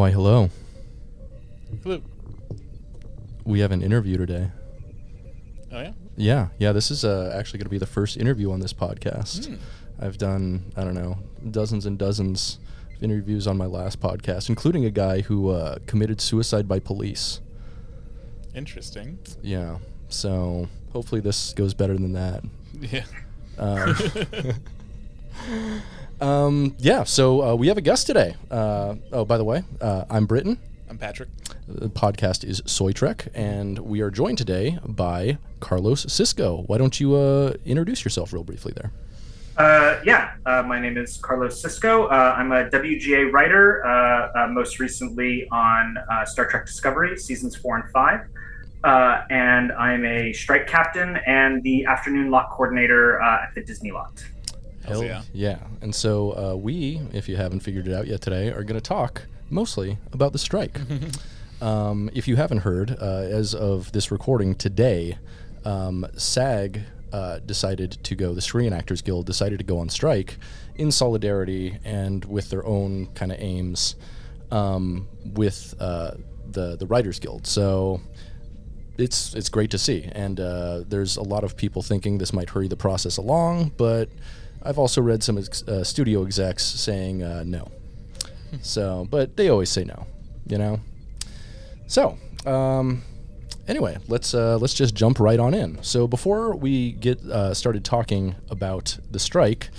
Why, hello. Hello. We have an interview today. Oh yeah. Yeah, yeah. This is uh, actually going to be the first interview on this podcast. Hmm. I've done, I don't know, dozens and dozens of interviews on my last podcast, including a guy who uh, committed suicide by police. Interesting. Yeah. So hopefully this goes better than that. Yeah. Um, um, yeah. So uh, we have a guest today. Uh, oh, by the way, uh, I'm Britton. I'm Patrick. The podcast is Soy Trek, and we are joined today by Carlos Cisco. Why don't you uh, introduce yourself real briefly there? Uh, yeah, uh, my name is Carlos Cisco. Uh, I'm a WGA writer, uh, uh, most recently on uh, Star Trek Discovery, seasons four and five. Uh, and I'm a strike captain and the afternoon lot coordinator uh, at the Disney lot. Hells yeah. yeah. And so uh, we, if you haven't figured it out yet today, are going to talk mostly about the strike. um, if you haven't heard, uh, as of this recording today, um, SAG uh, decided to go, the Screen Actors Guild decided to go on strike in solidarity and with their own kind of aims um, with uh, the, the Writers Guild. So it's it's great to see, and uh, there's a lot of people thinking this might hurry the process along, but I've also read some ex- uh, studio execs saying uh, no. so, but they always say no, you know. So, um, anyway, let's uh, let's just jump right on in. So before we get uh, started talking about the strike,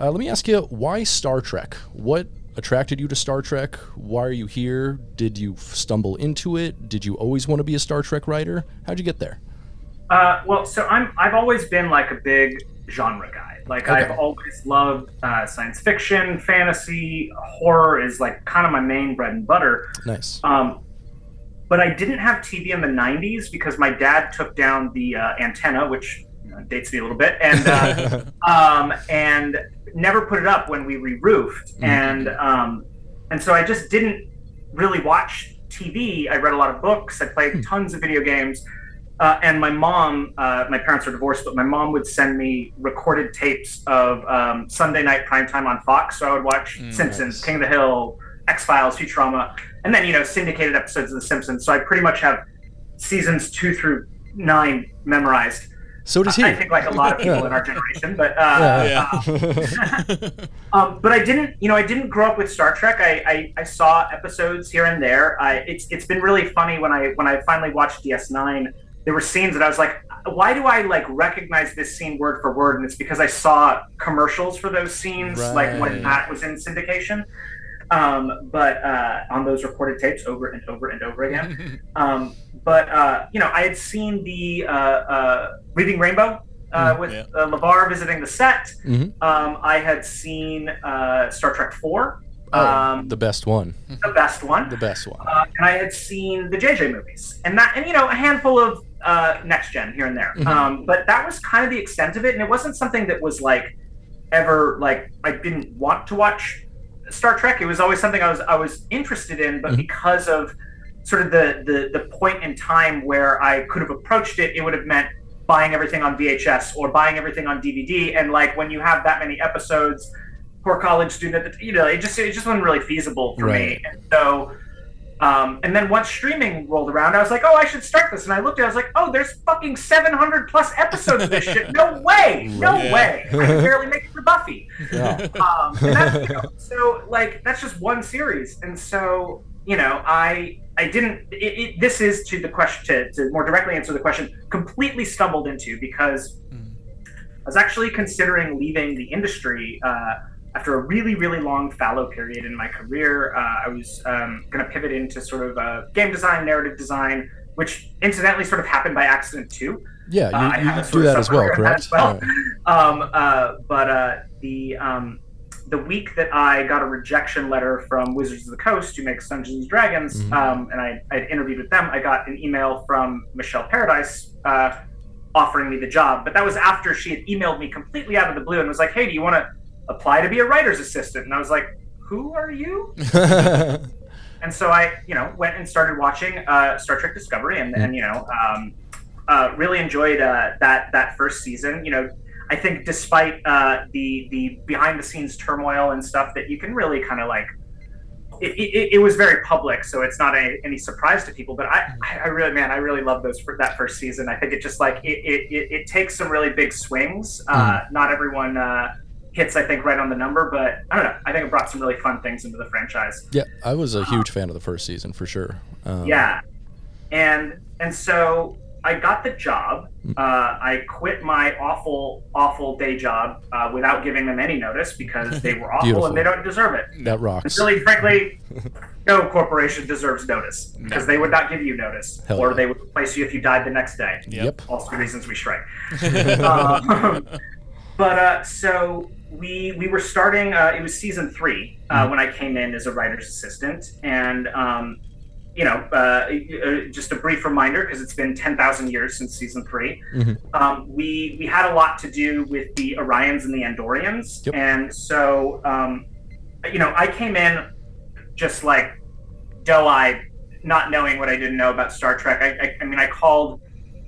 uh, let me ask you why Star Trek? What attracted you to Star Trek? Why are you here? Did you stumble into it? Did you always want to be a Star Trek writer? How'd you get there? Uh, well, so I'm I've always been like a big genre guy. Like Okay. I've always loved uh, science fiction, fantasy, horror is like kind of my main bread and butter. Nice. Um, but I didn't have TV in the 90s because my dad took down the uh, antenna, which you know, dates me a little bit, and uh, um, and never put it up when we re-roofed, Mhm. and um, and so I just didn't really watch TV. I read a lot of books. I played Hmm. tons of video games. Uh, and my mom, uh, my parents are divorced, but my mom would send me recorded tapes of um, Sunday night primetime on Fox. So I would watch Mm, Simpsons, nice. King of the Hill, X Files, Futurama, and then you know syndicated episodes of The Simpsons. So I pretty much have seasons two through nine memorized. so does he. I think like a lot of people in our generation, but uh, Yeah. uh, um, but I didn't, you know, I didn't grow up with Star Trek. I, I, I saw episodes here and there. I, it's it's been really funny when I when I finally watched DS9. There were scenes that I was like, why do I like recognize this scene word for word? And it's because I saw commercials for those scenes, like when that was in syndication. Um, but uh, on those recorded tapes over and over and over again. Um, but uh, you know, I had seen the uh, uh, Reading Rainbow uh, Mm, with yeah. uh, Levar visiting the set. Mhm. Um, I had seen uh, Star Trek Four, Oh, um, the the, best one. The best one, The best one. uh, and I had seen the JJ movies, and that, and you know, a handful of uh, next gen here and there. Mhm. Um, but that was kind of the extent of it, and it wasn't something that was like ever like I didn't want to watch Star Trek. It was always something I was I was interested in, but Mhm. because of sort of the, the the point in time where I could have approached it, it would have meant buying everything on VHS or buying everything on DVD. And like when you have that many episodes, poor college student, at the, you know, it just it just wasn't really feasible for Right. me. And so. Um, and then once streaming rolled around, I was like, "Oh, I should start this." And I looked at, it, I was like, "Oh, there's fucking 700 plus episodes of this shit. No way, no Right. way. I can barely make it for Buffy." Yeah. um, you know, so like that's just one series and so you know i i didn't it, it, this is to the question to, to more directly answer the question completely stumbled into because Mm. i was actually considering leaving the industry uh, after a really really long fallow period in my career uh, i was um, going to pivot into sort of uh, game design narrative design which incidentally sort of happened by accident too Yeah, uh, you, you do that as well, sub-career in that correct? as well. Yeah. um, uh, but uh, the um, the week that I got a rejection letter from Wizards of the Coast, who makes Dungeons and Dragons, Mhm. um, and I I interviewed with them, I got an email from Michelle Paradise uh, offering me the job. But that was after she had emailed me completely out of the blue and was like, "Hey, do you want to apply to be a writer's assistant?" And I was like, "Who are you?" And so I, you know, went and started watching uh, Star Trek Discovery, and, and you know, um, uh, really enjoyed uh, that that first season. You know, I think despite uh, the the behind the scenes turmoil and stuff that you can really kind of like it, it, it was very public, so it's not a, any surprise to people. But I, I really, man, I really love those for that first season. I think it just like it, it, it, it takes some really big swings. Uh, not everyone uh, hits, I think, right on the number, but I don't know. I think it brought some really fun things into the franchise. Yeah, I was a huge fan of the first season for sure. Um, Yeah, and and so I got the job. Mm. Uh, I quit my awful, awful day job uh, without giving them any notice because they were awful and they don't deserve it. that And rocks. really, frankly, no corporation deserves notice because No. they would not give you notice, Hell or yeah. they would replace you if you died the next day. Yep. Also, reasons we strike. Um, but uh, so we we were starting. Uh, it was season three uh, Mhm. when I came in as a writer's assistant, and um, you know, uh, uh, just a brief reminder because it's been ten thousand years since season 3 Mhm. Um, we we had a lot to do with the Orions and the Andorians, Yep. and so um, you know, I came in just like doe-eyed, not knowing what I didn't know about Star Trek. I, I, I mean, I called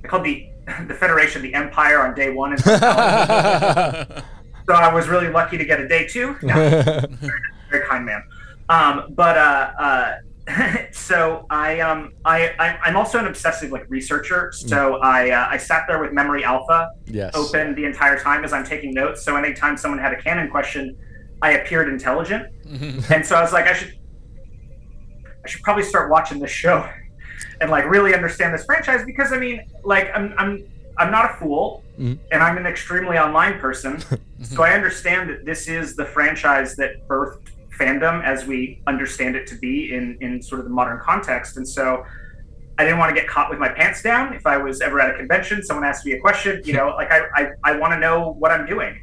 I called the the Federation the Empire on day one, and so I was really lucky to get a day two. No, very kind man. Um, but uh, uh, so I, um, I, I, I'm also an obsessive like researcher. So I, uh, I sat there with Memory Alpha yes. open the entire time as I'm taking notes. So anytime someone had a canon question, I appeared intelligent, and so I was like, I should, I should probably start watching this show, and like really understand this franchise because I mean, like I'm, I'm, I'm not a fool, Mhm. and I'm an extremely online person, so I understand that this is the franchise that birthed fandom as we understand it to be in in sort of the modern context, and so. I didn't want to get caught with my pants down if I was ever at a convention. Someone asked me a question, you know, like I, I, I want to know what I'm doing.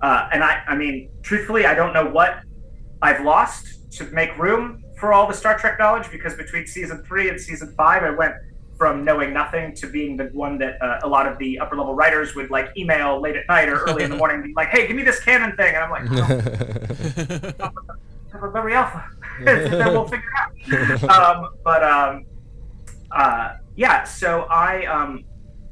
Uh, and I, I mean, truthfully, I don't know what I've lost to make room for all the Star Trek knowledge because between season three and season five, I went from knowing nothing to being the one that uh, a lot of the upper level writers would like email late at night or early in the morning, be like, "Hey, give me this canon thing," and I'm like, oh, memory alpha, then we'll figure it out. um, but um, uh, yeah, so I um,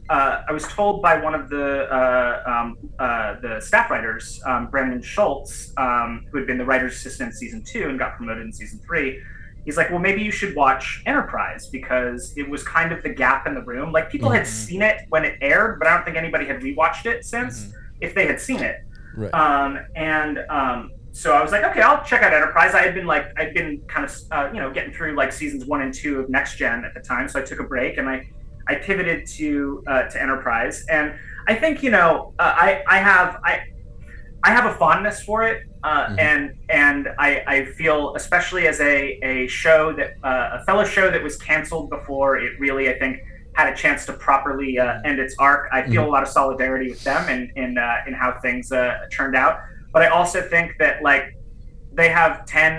uh, I was told by one of the uh, um, uh, the staff writers, um, Brandon Schultz, um, who had been the writer's assistant in season two and got promoted in season three. He's like, well, maybe you should watch Enterprise because it was kind of the gap in the room. Like people had Mhm. seen it when it aired, but I don't think anybody had rewatched it since. If they had seen it, right. um, and um, so I was like, okay, I'll check out Enterprise. I had been like, I'd been kind of, uh, you know, getting through like seasons one and two of Next Gen at the time, so I took a break and I, I pivoted to uh, to Enterprise, and I think you know, uh, I I have I. I have a fondness for it, uh, Mhm. and and I, I feel especially as a, a show that uh, a fellow show that was canceled before it really I think had a chance to properly uh, end its arc. I feel a lot of solidarity with them in in, uh, in how things uh, turned out. But I also think that like they have ten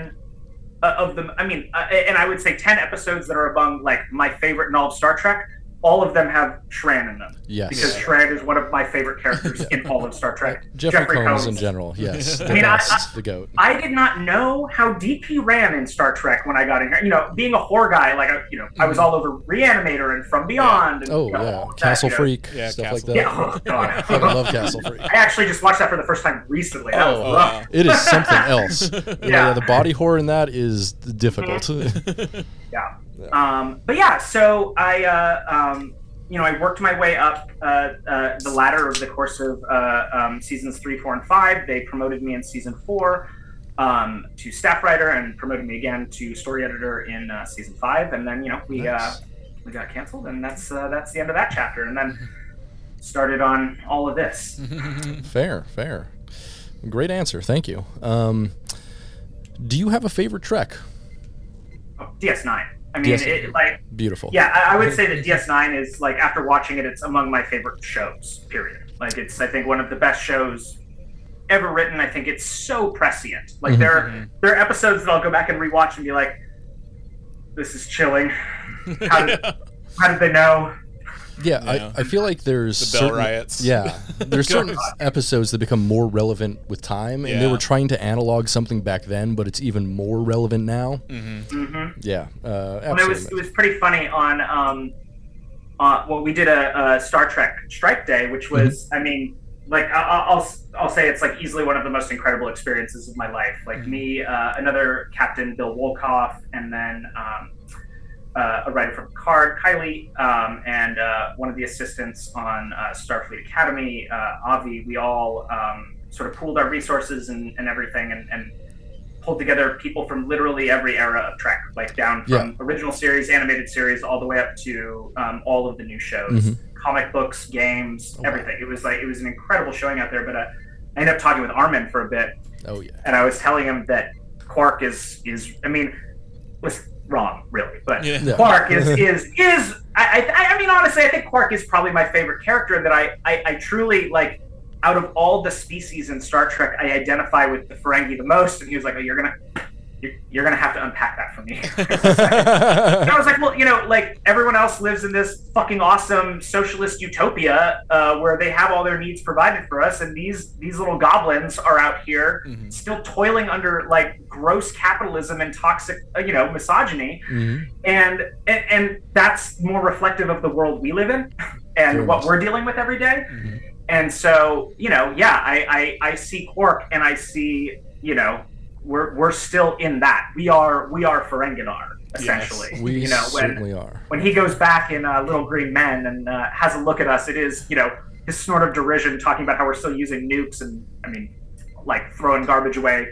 uh, of them. I mean, uh, and I would say ten episodes that are among like my favorite in all of Star Trek. All of them have Shran in them yes. because Yeah. Shran is one of my favorite characters in all of Star Trek. Jeffrey, Jeffrey Combs, in general. Yes. The I mean, I- best. the goat. I did not know how deep he ran in Star Trek when I got in here. You know, being a horror guy, like I- you know, I was mm-hmm. all over Reanimator and From Beyond. And, Oh you know, yeah. all that, Castle you know. Freak. Yeah, stuff Castle. like that. Yeah, oh god. I love Castle Freak. I actually just watched that for the first time recently. That was Oh, rough. wow. It is something else. yeah. Yeah. the body horror in that is difficult. Mm-hmm. Yeah. Um, but yeah, so I, uh, um, you know, I worked my way up uh, uh, the ladder over the course of uh, um, seasons three, four, and five. They promoted me in season four um, to staff writer and promoted me again to story editor in uh, season five. And then, you know, we uh, Nice. we got canceled, and that's uh, that's the end of that chapter. And then started on all of this. fair, fair. Great answer. Thank you. Um, do you have a favorite Trek? Oh, DS9. I mean, DS9. it, like Beautiful. Yeah, I, I would say that DS9 is like after watching it, it's among my favorite shows. Period. Like it's I think one of the best shows ever written. I think it's so prescient. Like Mhm. there are there are episodes that I'll go back and rewatch and be like, this is chilling. How did, how did they know? Yeah, Yeah. I, I feel like there's The Bell certain, Riots. Yeah, there's certain episodes that become more relevant with time, and they were trying to analog something back then, but it's even more relevant now. hmm hmm Yeah, uh, And it was it was pretty funny on um, uh, well we did a, a Star Trek Strike Day, which was I mean like I- I'll I'll say it's like easily one of the most incredible experiences of my life. Like Mhm. me, uh, another captain, Bill Wolkoff, and then um, uh, a writer from Card, Kylie, um, and uh, one of the assistants on uh, Starfleet Academy, uh, Avi. We all um, sort of pooled our resources and, and everything, and, and pulled together people from literally every era of Trek, like down from original series, animated series, all the way up to um, all of the new shows, Mhm. comic books, games, Oh, wow. everything. It was like it was an incredible showing out there. But uh, I ended up talking with Armin for a bit, Oh yeah. and I was telling him that Quark is is I mean was wrong really, but Yeah. Yeah. Quark is is is I, I I mean honestly I think Quark is probably my favorite character and that I, I I truly like out of all the species in Star Trek I identify with the Ferengi the most and he was like oh you're gonna you're, you're gonna have to unpack that for me. And I was like, well, you know, like everyone else lives in this fucking awesome socialist utopia uh, where they have all their needs provided for us, and these these little goblins are out here Mhm. still toiling under like gross capitalism and toxic, uh, you know, misogyny, Mhm. and, and and that's more reflective of the world we live in and Very what much. we're dealing with every day. Mhm. And so, you know, yeah, I, I, I see Quark and I see, you know, we're, we're still in that. We are we are Ferenginar, essentially. Yes, We you know, when certainly are. when he goes back in uh, Little Green Men and uh, has a look at us, it is, you know, his snort of derision talking about how we're still using nukes and, I mean, like throwing garbage away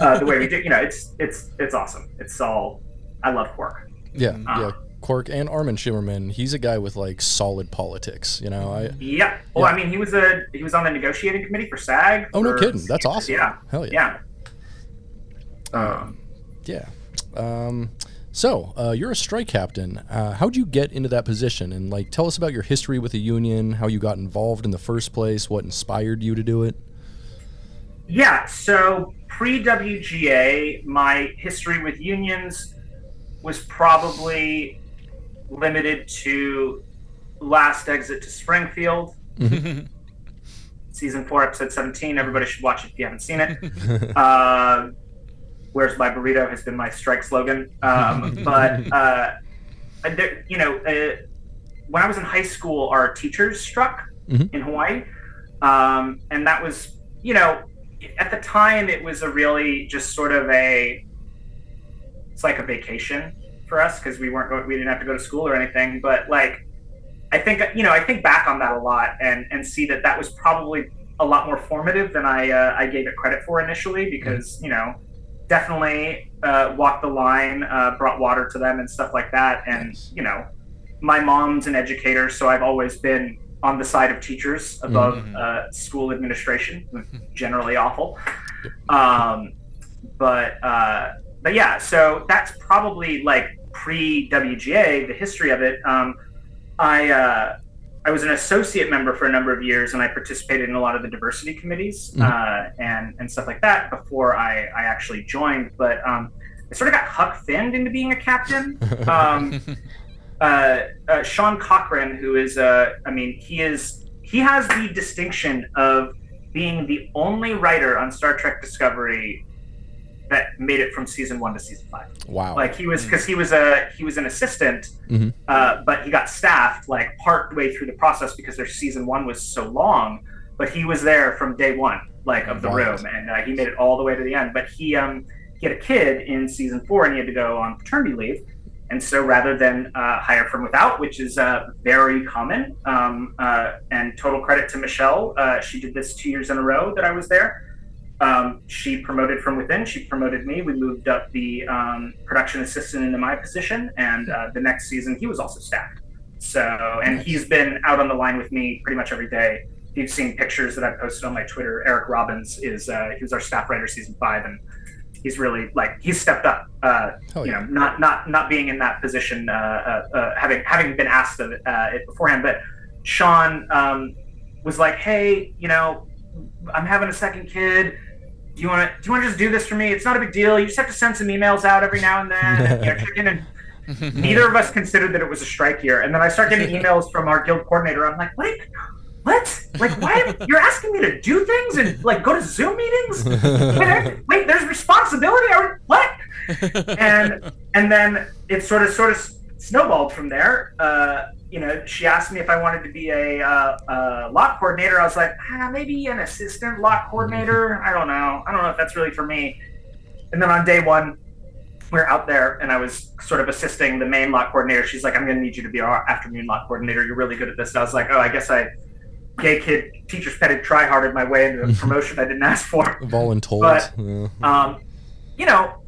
uh, the way we do. You know, it's it's it's awesome. It's all. I love Quark. Yeah, Ah. yeah. Quark and Armin Shimerman. He's a guy with like solid politics. You know, I. Yeah. Well, Yeah. I mean, he was a he was on the negotiating committee for SAG. Oh no, kidding. That's awesome. Yeah. Hell yeah. Yeah. Um, Yeah. Um, so uh, you're a strike captain. Uh, how'd you get into that position? And like, tell us about your history with the union, how you got involved in the first place, what inspired you to do it. Yeah, so pre WGA, my history with unions was probably limited to Last Exit to Springfield, season four, episode 17. Everybody should watch it if you haven't seen it. uh, Where's my burrito has been my strike slogan. Um, but, uh, and there, you know, uh, when I was in high school, our teachers struck Mhm. in Hawaii. Um, and that was, you know, at the time, it was a really just sort of a, it's like a vacation for us because we weren't going, we didn't have to go to school or anything. But like, I think you know, I think back on that a lot and and see that that was probably a lot more formative than I uh, I gave it credit for initially because you know, definitely uh, walked the line, uh, brought water to them and stuff like that. And Nice. you know, my mom's an educator, so I've always been on the side of teachers above Mhm. uh, school administration, generally awful. Um, but uh, but yeah, so that's probably like pre WGA, the history of it. Um, I uh, I was an associate member for a number of years, and I participated in a lot of the diversity committees Mhm. uh, and and stuff like that before I, I actually joined. But um, I sort of got huck finned into being a captain. Um, uh, uh, Sean Cochran, who is, uh, I mean, he is, he has the distinction of being the only writer on Star Trek Discovery that made it from season one to season five. wow. Like he was, because he was a he was an assistant, Mhm. uh, but he got staffed like part way through the process because their season one was so long. But he was there from day one, like of the Wild. room, and uh, he made it all the way to the end. But he um he had a kid in season four, and he had to go on paternity leave. And so rather than uh, hire from without, which is uh, very common, um, uh, and total credit to Michelle, uh, she did this two years in a row that I was there. Um, she promoted from within. She promoted me. We moved up the um, production assistant into my position, and uh, the next season he was also staffed. So, and he's been out on the line with me pretty much every day. If you've seen pictures that I've posted on my Twitter, Eric Robbins is uh, he was our staff writer season five, and he's really like he's stepped up. Uh, you yeah. know, not not not being in that position, uh, uh, uh, having having been asked of it, uh, it beforehand. But Sean um, was like, "Hey, you know, I'm having a second kid. Do you want to do you want to just do this for me? It's not a big deal. You just have to send some emails out every now and then, and, you know, check in and neither of us considered that it was a strike year. And then I start getting emails from our guild coordinator. I'm like, wait, what? Like, why? You're asking me to do things and like go to Zoom meetings? Wait, there's responsibility. What? And and then it sort of sort of snowballed from there. Uh, you know, she asked me if I wanted to be a, uh, uh, lot coordinator. I was like, ah, maybe an assistant lot coordinator. I don't know. I don't know if that's really for me. And then on day one, we are out there, and I was sort of assisting the main lot coordinator. She's like, I'm going to need you to be our afternoon lot coordinator. You're really good at this. And I was like, oh, I guess I gay kid teacher's petted, try harded my way into a promotion I didn't ask for. Voluntold. But, yeah. Um, you know,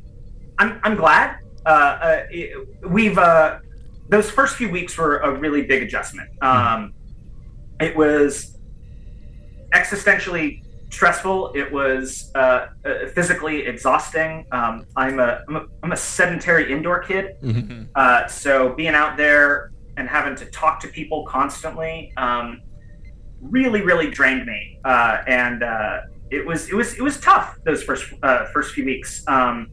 I'm, I'm glad. Uh, uh, we've uh, those first few weeks were a really big adjustment. Um, it was existentially stressful. It was uh, uh, physically exhausting. Um, I'm a, I'm a I'm a sedentary indoor kid, Mhm. uh, so being out there and having to talk to people constantly um, really, really drained me. Uh, and uh, it was it was it was tough those first uh, first few weeks. Um,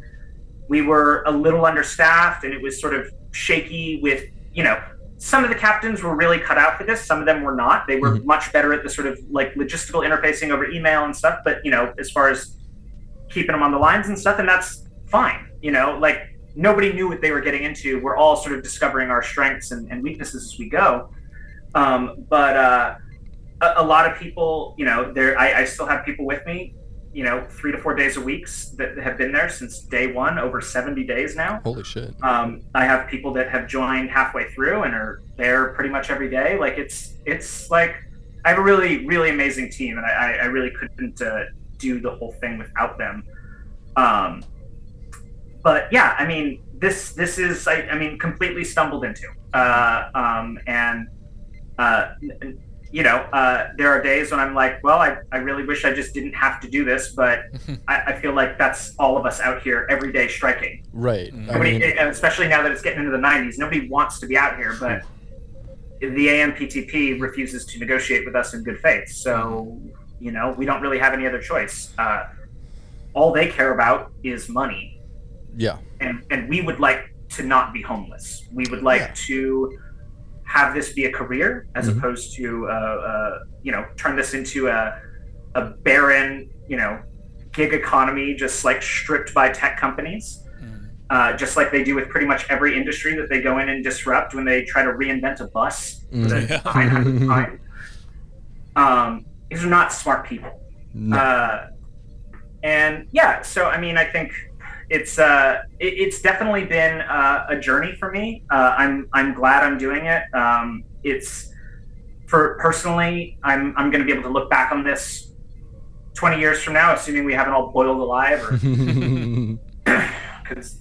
we were a little understaffed, and it was sort of shaky. With you know, some of the captains were really cut out for this. Some of them were not. They were Mhm. much better at the sort of like logistical interfacing over email and stuff. But you know, as far as keeping them on the lines and stuff, and that's fine. You know, like nobody knew what they were getting into. We're all sort of discovering our strengths and, and weaknesses as we go. Um, but uh, a, a lot of people, you know, there I, I still have people with me, you know, three to four days a week that have been there since day one, over 70 days now. Holy shit. Um, I have people that have joined halfway through and are there pretty much every day. Like it's it's like I have a really really amazing team, and I, I- really couldn't uh, do the whole thing without them. Um, but yeah, I mean this this is I, I mean completely stumbled into, uh, um, and uh, you know uh, there are days when I'm like, well, I, I really wish I just didn't have to do this, but I, I feel like that's all of us out here every day striking. Right. Mm. I mean, especially now that it's getting into the 90s, nobody wants to be out here, but the AMPTP refuses to negotiate with us in good faith. So, you know, we don't really have any other choice. Uh, all they care about is money, yeah. and and we would like to not be homeless. We would like Yeah. to have this be a career as Mhm. opposed to, uh, uh, you know, turn this into a a barren, you know, gig economy, just like stripped by tech companies Mm. uh, just like they do with pretty much every industry that they go in and disrupt when they try to reinvent a bus. Mm. Yeah. time. Um, these are not smart people. No. Uh, and yeah, so I mean, I think it's uh, it, it's definitely been uh, a journey for me. Uh, I'm I'm glad I'm doing it. Um, it's for personally, I'm I'm going to be able to look back on this 20 years from now, assuming we haven't all boiled alive, or because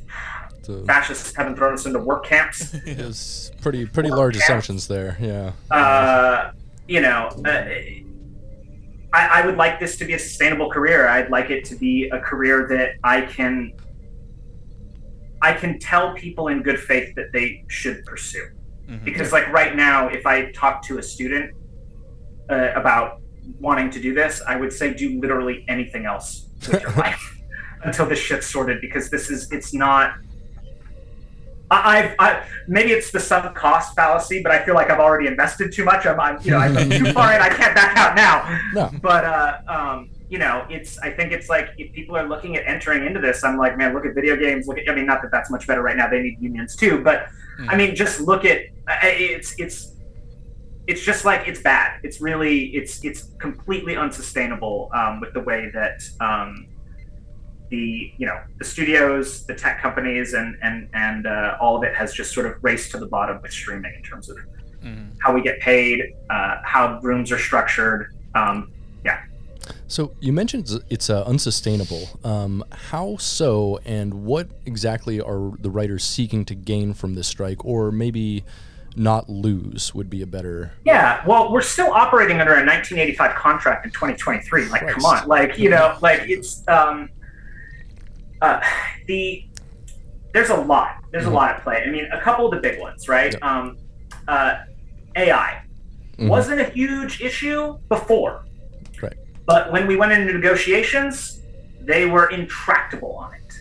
So, fascists haven't thrown us into work camps. it's pretty pretty large assumptions there. Yeah. uh, you know, uh, I, I would like this to be a sustainable career. I'd like it to be a career that I can I can tell people in good faith that they should pursue. Mhm. Because like right now, if I talk to a student uh, about wanting to do this, I would say do literally anything else with your life until this shit's sorted. Because this is it's not. I, I've I, maybe it's the sunk cost fallacy, but I feel like I've already invested too much. I'm, I'm you know I'm too far in. I can't back out now. No. But uh, um, you know, it's I think it's like if people are looking at entering into this, I'm like, man, look at video games. Look at I mean, not that that's much better right now. They need unions too, but I mean, just look at it's it's it's just like it's bad. It's really it's it's completely unsustainable um, with the way that um, the you know the studios, the tech companies, and and and uh, all of it has just sort of raced to the bottom with streaming in terms of Mhm. how we get paid, uh, how rooms are structured. Um, So you mentioned it's- uh, unsustainable. Um, how so, and what exactly are the writers seeking to gain from this strike, or maybe not lose would be a better. Yeah, well, we're still operating under a 1985 contract in 2023. Like, come on, like you know, like it's um, uh, the there's a lot. There's Mhm. a lot at play. I mean, a couple of the big ones, right? Um, uh, AI Mhm. wasn't a huge issue before. But when we went into negotiations, they were intractable on it.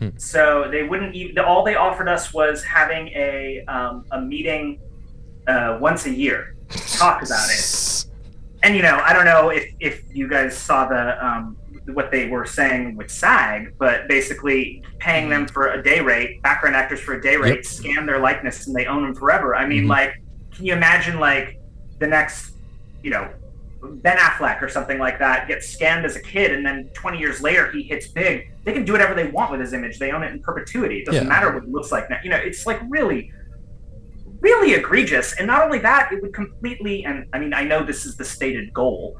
Hmm. So they wouldn't. Even, all they offered us was having a um, a meeting uh, once a year to talk about it and you know, I don't know if if you guys saw the um, what they were saying with SAG, but basically paying them for a day rate, background actors for a day rate, Yep. scan their likeness, and they own them forever. I mean, Mhm. like, can you imagine like the next, you know, Ben Affleck or something like that gets scammed as a kid, and then 20 years later he hits big. They can do whatever they want with his image. They own it in perpetuity. It doesn't Yeah. matter what it looks like now. You know, it's like really, really egregious. And not only that, it would completely. And I mean, I know this is the stated goal,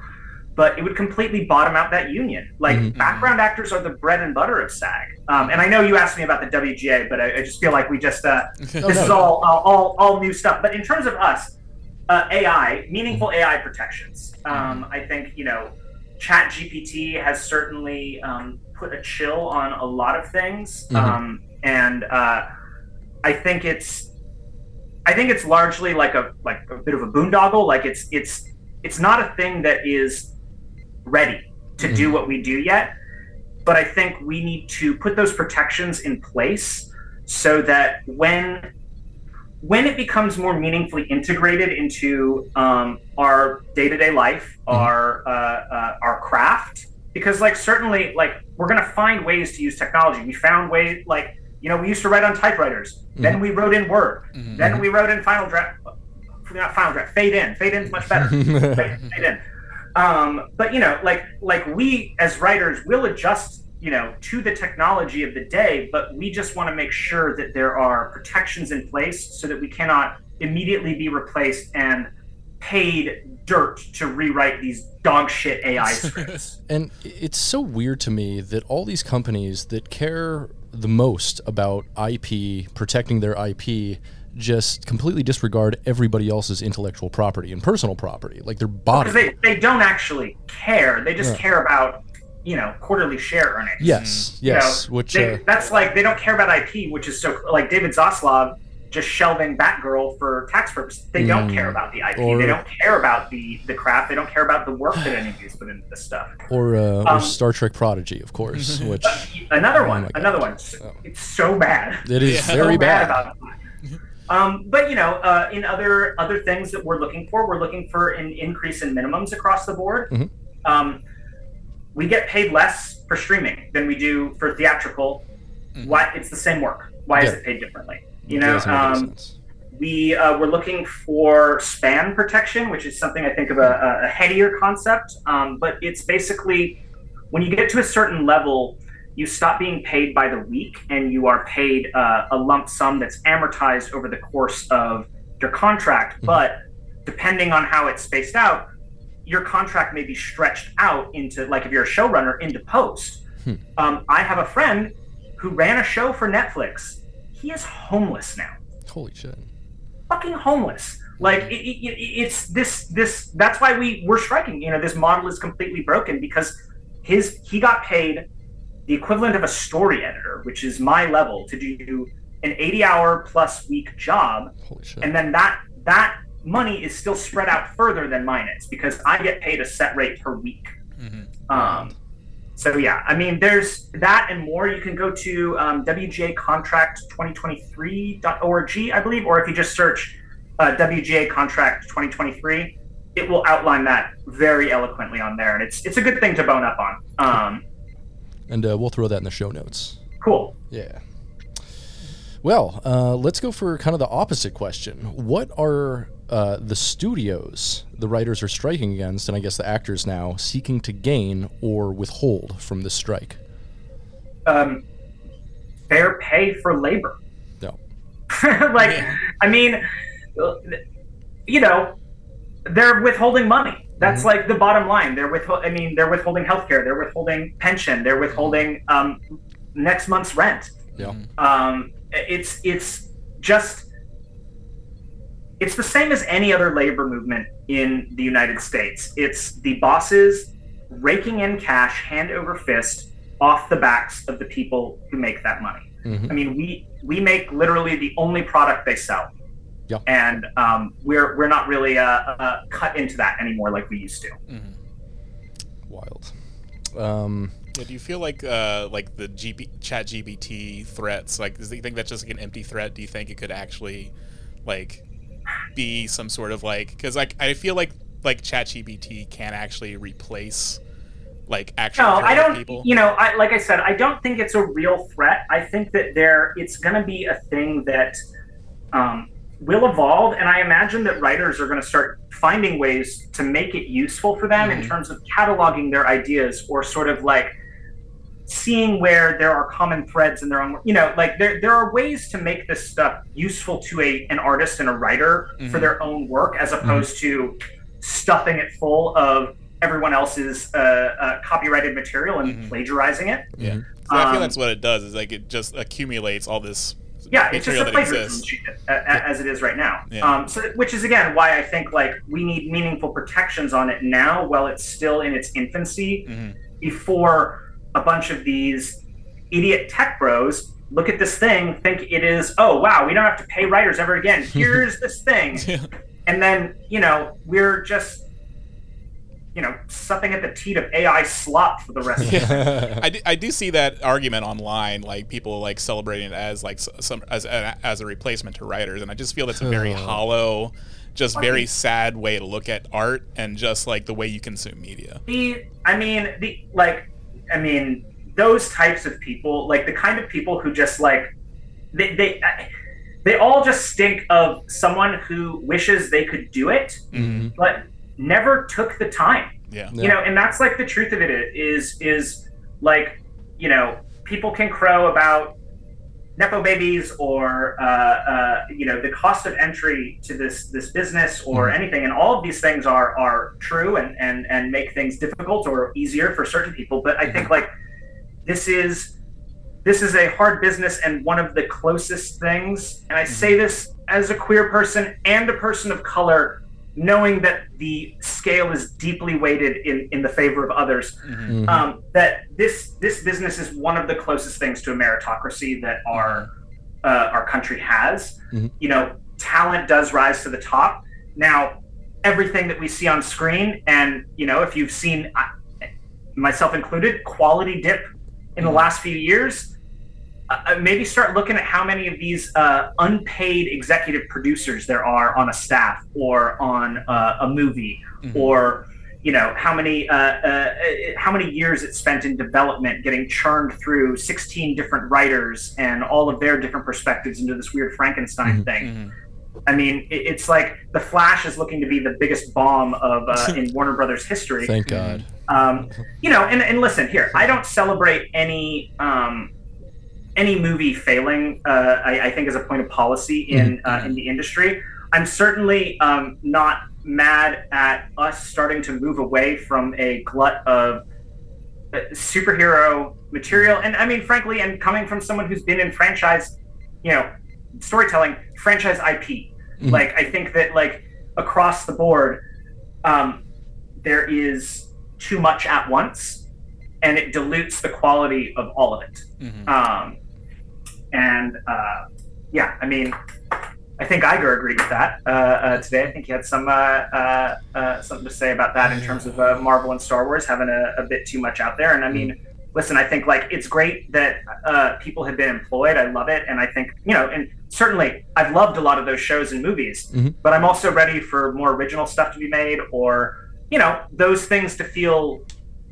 but it would completely bottom out that union. Like Mhm. background actors are the bread and butter of SAG. Um, and I know you asked me about the WGA, but I, I just feel like we just uh, Oh, this no. is all all all new stuff. But in terms of us, uh, AI, meaningful AI protections. Um, I think you know, Chat GPT has certainly um, put a chill on a lot of things, Mhm. um, and uh, I think it's I think it's largely like a like a bit of a boondoggle. Like it's it's it's not a thing that is ready to do what we do yet. But I think we need to put those protections in place so that when when it becomes more meaningfully integrated into um, our day-to-day life, our uh, uh, our craft, because like certainly like we're gonna find ways to use technology. We found ways like you know we used to write on typewriters, then we wrote in Word, Mhm. then we wrote in Final Draft. Not Final Draft, Fade in. Fade in's much better. fade, fade in. Um, but you know, like like we as writers will adjust you know to the technology of the day but we just want to make sure that there are protections in place so that we cannot immediately be replaced and paid dirt to rewrite these dog shit ai scripts And it's so weird to me that all these companies that care the most about IP, protecting their IP, just completely disregard everybody else's intellectual property and personal property, like their body. because they, they don't actually care they just Yeah. care about you know quarterly share earnings yes, You yes. know, which they, uh, that's like they don't care about ip which is so like david zaslav just shelving batgirl for tax purposes they don't Mm. care about the ip Or- they don't care about the the craft they don't care about the work that any of these put into this stuff or uh, or um, Star Trek Prodigy, of course, which another Oh one my God. another one Oh. it's so bad it is Yeah. very so bad. about that. Um, but you know, uh, in other other things that we're looking for, we're looking for an increase in minimums across the board. Mhm. Um, we get paid less for streaming than we do for theatrical. Mhm. Why? It's the same work. Why is it paid differently? You know, doesn't make any um, we uh, we're looking for span protection, which is something I think of a, a headier concept. Um, but it's basically when you get to a certain level, you stop being paid by the week, and you are paid uh, a lump sum that's amortized over the course of your contract. Mhm. But depending on how it's spaced out, your contract may be stretched out into like if you're a showrunner into post. Hmm. Um, I have a friend who ran a show for Netflix. He is homeless now Holy shit. fucking homeless. Like it, it, it- it's this this that's why we we're striking. You know, this model is completely broken because his he got paid the equivalent of a story editor, which is my level, to do an 80 hour plus week job, Holy shit. and then that that money is still spread out further than mine is because I get paid a set rate per week. Mhm. Um, so yeah, I mean, there's that and more. You can go to um, WGAcontract2023.org, I believe, or if you just search uh, WGA Contract 2023, it will outline that very eloquently on there, and it's it's a good thing to bone up on. Um, and uh, we'll throw that in the show notes. cool. Yeah. Well, uh, let's go for kind of the opposite question. What are uh, the studios the writers are striking against, and I guess the actors now, seeking to gain or withhold from this strike? Um, fair pay for labor. No. like, Yeah. I mean, you know, they're withholding money. That's Mm-hmm. like the bottom line. They're with. I mean, they're withholding healthcare. They're withholding pension. They're withholding um, next month's rent. Yeah. Um, it's it's just it's the same as any other labor movement in the United States. It's the bosses raking in cash hand over fist off the backs of the people who make that money. Mhm. I mean, we we make literally the only product they sell. Yeah. And um, we're we're not really uh, uh, cut into that anymore like we used to. Mhm. Wild. Um, Yeah, do you feel like uh, like the GB, Chat GBT threats? Like, do you think that's just like an empty threat? Do you think it could actually like be some sort of like? Because like I feel like like ChatGPT can't actually replace like actual No, I don't. people? You know, I, like I said, I don't think it's a real threat. I think that there, it's going to be a thing that um, will evolve, and I imagine that writers are going to start finding ways to make it useful for them in Mhm. terms of cataloging their ideas or sort of like seeing where there are common threads in their own you know like there there are ways to make this stuff useful to a an artist and a writer for Mhm. their own work as opposed to stuffing it full of everyone else's uh, uh, copyrighted material and Mhm. plagiarizing it Yeah. So I feel Um, that's what it does. Is like it just accumulates all this yeah it's just material a that plagiarism exists. sheet, a- a- as it is right now Yeah. um, so which is again why i think like we need meaningful protections on it now while it's still in its infancy Mhm. before a bunch of these idiot tech bros look at this thing think it is oh wow we don't have to pay writers ever again. Here's this thing. And then you know we're just you know supping at the teat of ai slop for the rest of it. Yeah. I do, I do see that argument online, like people like celebrating it as like some as as a replacement to writers, and I just feel that's a very hollow, just very sad way to look at art and just like the way you consume media. the i mean the like i mean those types of people like the kind of people who just like they they they all just stink of someone who wishes they could do it Mhm. but never took the time Yeah. you know and that's like the truth of it is is like you know people can crow about nepo babies or uh, uh, you know the cost of entry to this this business or Mhm. anything. And all of these things are are true and and and make things difficult or easier for certain people. But i think like this is this is a hard business and one of the closest things. And i say this as a queer person and a person of color knowing that the scale is deeply weighted in in the favor of others Mhm. Mhm. um, that this this business is one of the closest things to a meritocracy that our uh, our country has. Mhm. You know, talent does rise to the top. Now, everything that we see on screen, and you know, if you've seen, myself included, quality dip in the Mhm. last few years. Uh, maybe start looking at how many of these uh, unpaid executive producers there are on a staff or on uh, a movie Mhm. or you know how many uh, uh, uh, how many years it's spent in development getting churned through 16 different writers and all of their different perspectives into this weird frankenstein Mhm. thing Mhm. i mean it, it's like the flash is looking to be the biggest bomb of uh, in warner brothers history Thank God. um, you know, and, and listen here, I don't celebrate any um, any movie failing. Uh, I, I think is a point of policy in uh, in the industry, I'm certainly um, not mad at us starting to move away from a glut of uh, superhero material. And I mean, frankly, and coming from someone who's been in franchise, you know, storytelling, franchise IP, Mhm. like I think that like across the board, um, there is too much at once, and it dilutes the quality of all of it. Mhm. Um, and uh, yeah, I mean, I think Iger agreed with that uh, uh, today. I think he had some uh, uh, uh, something to say about that in terms of uh, Marvel and Star Wars having a, a bit too much out there. And I mean, listen, I think like it's great that uh, people have been employed. I love it, and I think you know, and certainly I've loved a lot of those shows and movies. Mhm. But I'm also ready for more original stuff to be made, or you know, those things to feel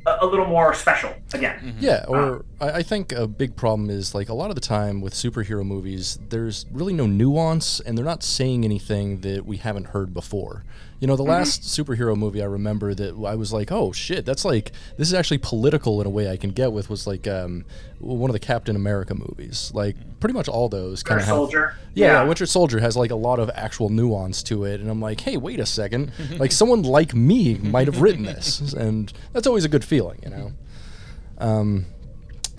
a, a little more special again. Mhm. Yeah, or I, I think a big problem is like a lot of the time with superhero movies, there's really no nuance, and they're not saying anything that we haven't heard before. You know, the last superhero movie I remember that I was like, oh shit, that's like this is actually political in a way I can get with was like um, one of the Captain America movies. Like pretty much all those kind Winter of have Soldier. yeah, yeah, Winter Soldier has like a lot of actual nuance to it, and I'm like, hey, wait a second, like someone like me might have written this, and that's always a good feeling, you know. Um,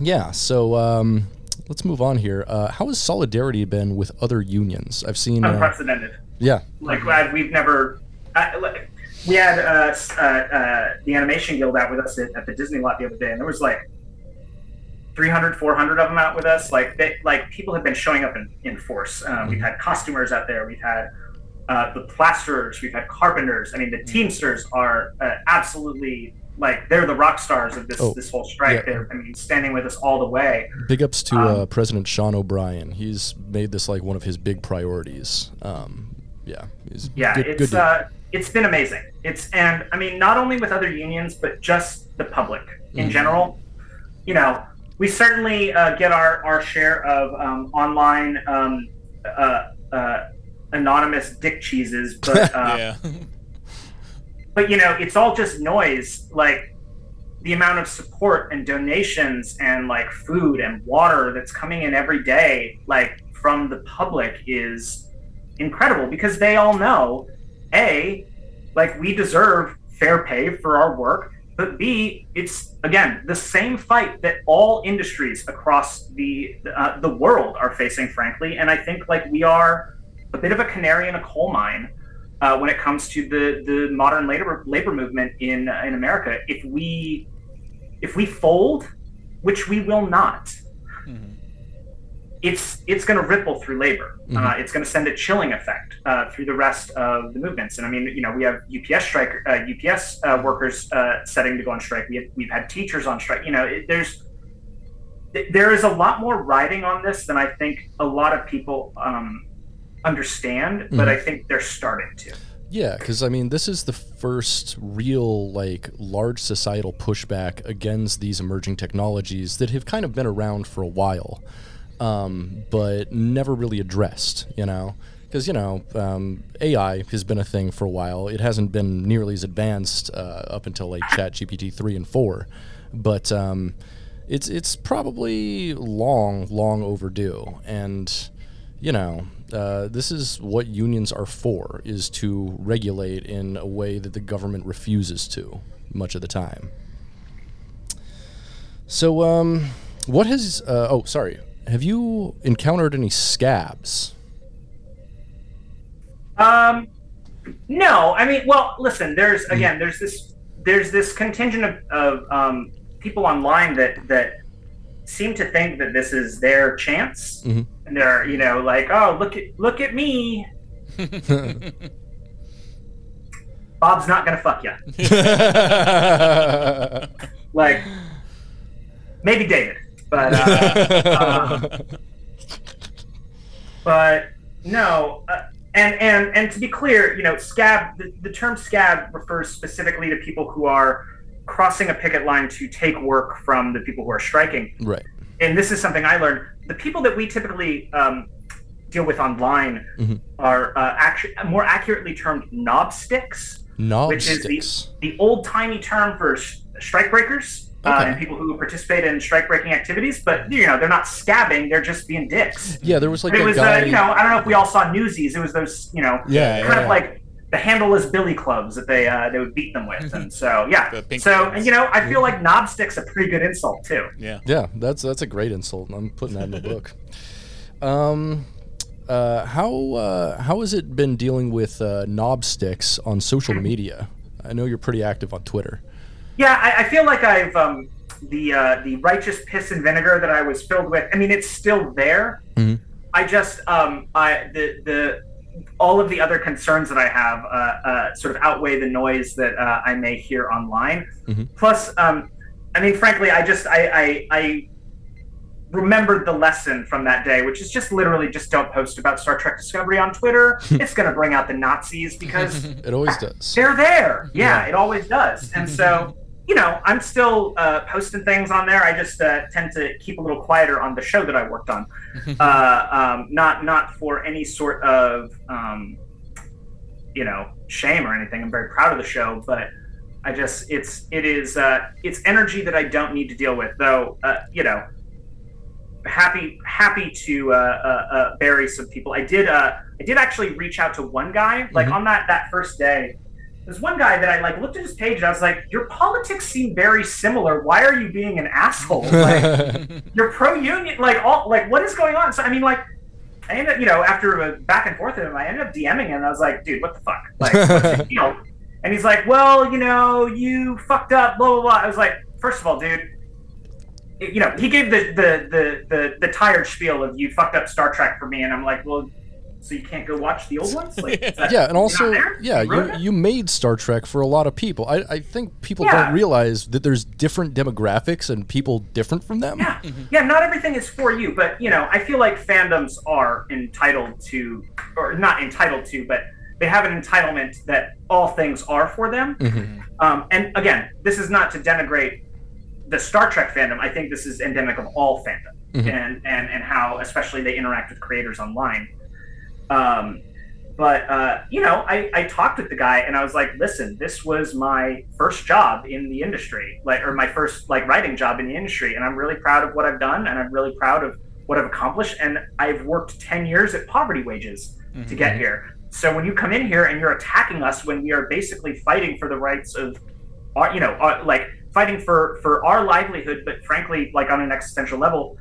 yeah, so um, let's move on here. Uh, how has solidarity been with other unions? I've seen, uh, unprecedented. yeah, Like I, we've never. I, we had uh, uh, uh, the animation guild out with us at, at the Disney lot the other day, and there was like 300, 400 of them out with us. Like they, like people have been showing up in, in force. Um, We've had costumers out there. We've had uh, the plasterers. We've had carpenters. I mean, the Teamsters are uh, absolutely like they're the rock stars of this Oh, this whole strike. yeah. They're I mean standing with us all the way. big ups to Um, uh, President Sean O'Brien. He's made this like one of his big priorities. Um, yeah, he's Yeah, good, it's good uh, it's been amazing. It's and I mean not only with other unions but just the public in Mhm. general. You know, we certainly uh, get our our share of um, online um, uh, uh, anonymous dick cheeses, but uh, yeah. but you know it's all just noise like the amount of support and donations and like food and water that's coming in every day like from the public is incredible because they all know a like we deserve fair pay for our work but b it's again the same fight that all industries across the uh, the world are facing frankly and i think like we are a bit of a canary in a coal mine uh, when it comes to the the modern labor labor movement in uh, in America. If we if we fold, which we will not, Mhm. It's it's going to ripple through labor. Uh, Mhm. it's going to send a chilling effect uh, through the rest of the movements. And I mean, you know, we have UPS strike, uh, UPS uh, workers uh, setting to go on strike. We have, we've had teachers on strike. You know, it, there's there is a lot more riding on this than I think a lot of people um, understand, but Mhm. I think they're starting to. Yeah, because I mean, this is the first real, like, large societal pushback against these emerging technologies that have kind of been around for a while, um, but never really addressed, you know? Because, you know, um, AI has been a thing for a while. It hasn't been nearly as advanced uh, up until, like, ChatGPT 3 and 4. But um, it's, it's probably long, long overdue. And, you know, uh, this is what unions are for, is to regulate in a way that the government refuses to much of the time. So, um, what has, uh, oh, sorry, have you encountered any scabs? Um, no, I mean, well, listen. There's again, there's this, there's this contingent of, of um, people online that that seem to think that this is their chance, Mhm. and they're you know like, oh, look at look at me, Bob's not gonna fuck you. Like, maybe David, but uh, but no. Uh, and and and to be clear, you know, scab. The, the term scab refers specifically to people who are crossing a picket line to take work from the people who are striking. right. And this is something I learned. The people that we typically um, deal with online Mhm. are uh, actually more accurately termed knob sticks Knob which is sticks. the old timey term for sh- strike breakers uh, and people who participate in strike breaking activities. But you know, they're not scabbing; they're just being dicks. Yeah, there was like But it a was, guy. uh, you know, I don't know if we all saw Newsies. It was those, you know, yeah, kind yeah. of like the handleless billy clubs that they uh, they would beat them with, and so yeah. So ones. and, you know, I feel like knob stick's a pretty good insult too. yeah. Yeah, that's that's a great insult. I'm putting that in the book. Um, uh, how uh, how has it been dealing with uh, knob sticks on social media? I know you're pretty active on Twitter. Yeah, I, I feel like I've um, the uh, the righteous piss and vinegar that I was filled with. I mean, it's still there. Mhm. I just um, I the the all of the other concerns that I have uh, uh, sort of outweigh the noise that uh, I may hear online. Mhm. Plus, um, I mean, frankly, I just I, I I remembered the lesson from that day, which is just literally just don't post about Star Trek Discovery on Twitter. it's going to bring out the Nazis because It always does. they're there. Yeah, Yeah. it always does. And so, you know, I'm still uh, posting things on there. I just uh, tend to keep a little quieter on the show that I worked on, uh, um, not not for any sort of um, you know shame or anything. I'm very proud of the show, but I just it's it is uh, it's energy that I don't need to deal with. Though, uh, you know, happy happy to uh, bury some people. I did uh, I did actually reach out to one guy like Mhm. on that that first day. There's one guy that I like looked at his page and I was like, your politics seem very similar. Why are you being an asshole? Like, you're pro union, like all like what is going on? So I mean, like. I ended up, you know, after a back and forth with him, I ended up DMing him. And I was like, dude, what the fuck? Like, what's the deal? And he's like, well, you know, you fucked up, blah, blah, blah. I was like, first of all, dude, you know, he gave the the the the, the tired spiel of you fucked up Star Trek for me, and I'm like, well, so you can't go watch the old ones? Like, that- yeah, and also, yeah, ruined you you made Star Trek for a lot of people. I, I think people Yeah. don't realize that there's different demographics and people different from them. Yeah, yeah. Not everything is for you, but you know, I feel like fandoms are entitled to, or not entitled to, but they have an entitlement that all things are for them. Mm-hmm. Um, and again, this is not to denigrate the Star Trek fandom. I think this is endemic of all fandom, Mhm. and and and how especially they interact with creators online. Um, but uh, you know, I, I talked with the guy and I was like, listen, this was my first job in the industry, like or my first like writing job in the industry, and I'm really proud of what I've done, and I'm really proud of what I've accomplished, and I've worked ten years at poverty wages to get here. So when you come in here and you're attacking us when we are basically fighting for the rights of our, you know, our, like fighting for for our livelihood, but frankly, like on an existential level,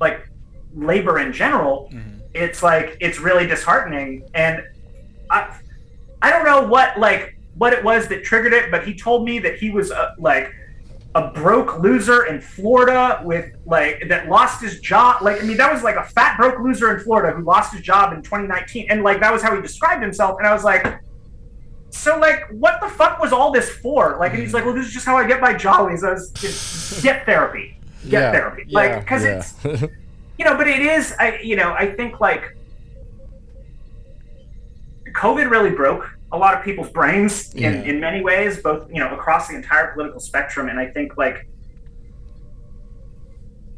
like labor in general, Mhm. It's like it's really disheartening. And I, I don't know what like what it was that triggered it, but he told me that he was uh, like a broke loser in Florida with like that lost his job. Like I mean, that was like a fat broke loser in Florida who lost his job in 2019, and like that was how he described himself. And I was like. So like, what the fuck was all this for? Like, and he's like, "Well, this is just how I get my jollies. I was get therapy, get therapy, like because it's you know, but it is, I, you know, I think like COVID really broke a lot of people's brains in, Yeah. in many ways, both, you know, across the entire political spectrum. And I think like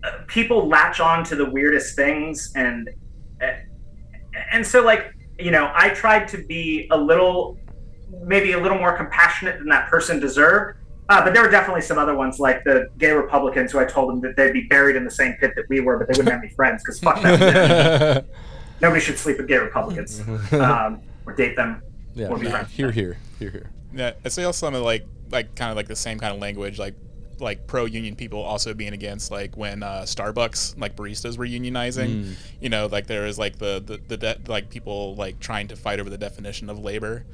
uh, people latch on to the weirdest things. And, uh, and so like, you know, I tried to be a little, maybe a little more compassionate than that person deserved. Uh, but there were definitely some other ones, like the gay Republicans, who I told them that they'd be buried in the same pit that we were, but they wouldn't have any friends because fuck them. Nobody should sleep with gay Republicans um, or date them. yeah, Or be yeah. friends. Here, here, here, here. Yeah, I see also some of like like kind of like the same kind of language, like like pro union people also being against like when uh, Starbucks like baristas were unionizing. Mm. You know, like there is like the the, the de- like people like trying to fight over the definition of labor,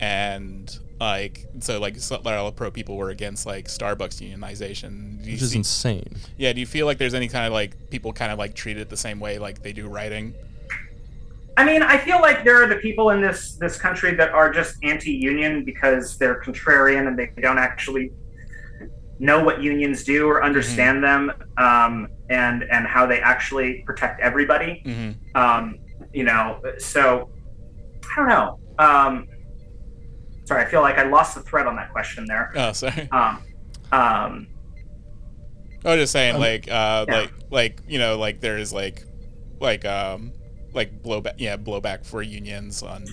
and like so like a lot of pro people were against like Starbucks unionization. Do you Which is see- insane. yeah, do you feel like there's any kind of like people kind of like treat it the same way like they do writing? I mean, I feel like there are the people in this this country that are just anti-union because they're contrarian and they don't actually know what unions do or understand them, um, and and how they actually protect everybody. Mm-hmm. Um, you know, so I don't know. Um, sorry, I feel like I lost the thread on that question there. Oh, sorry. Um, um, I was just saying, Um, like, uh, yeah. like, like, you know, like there's like, like, um, like blowback, yeah, blowback for unions on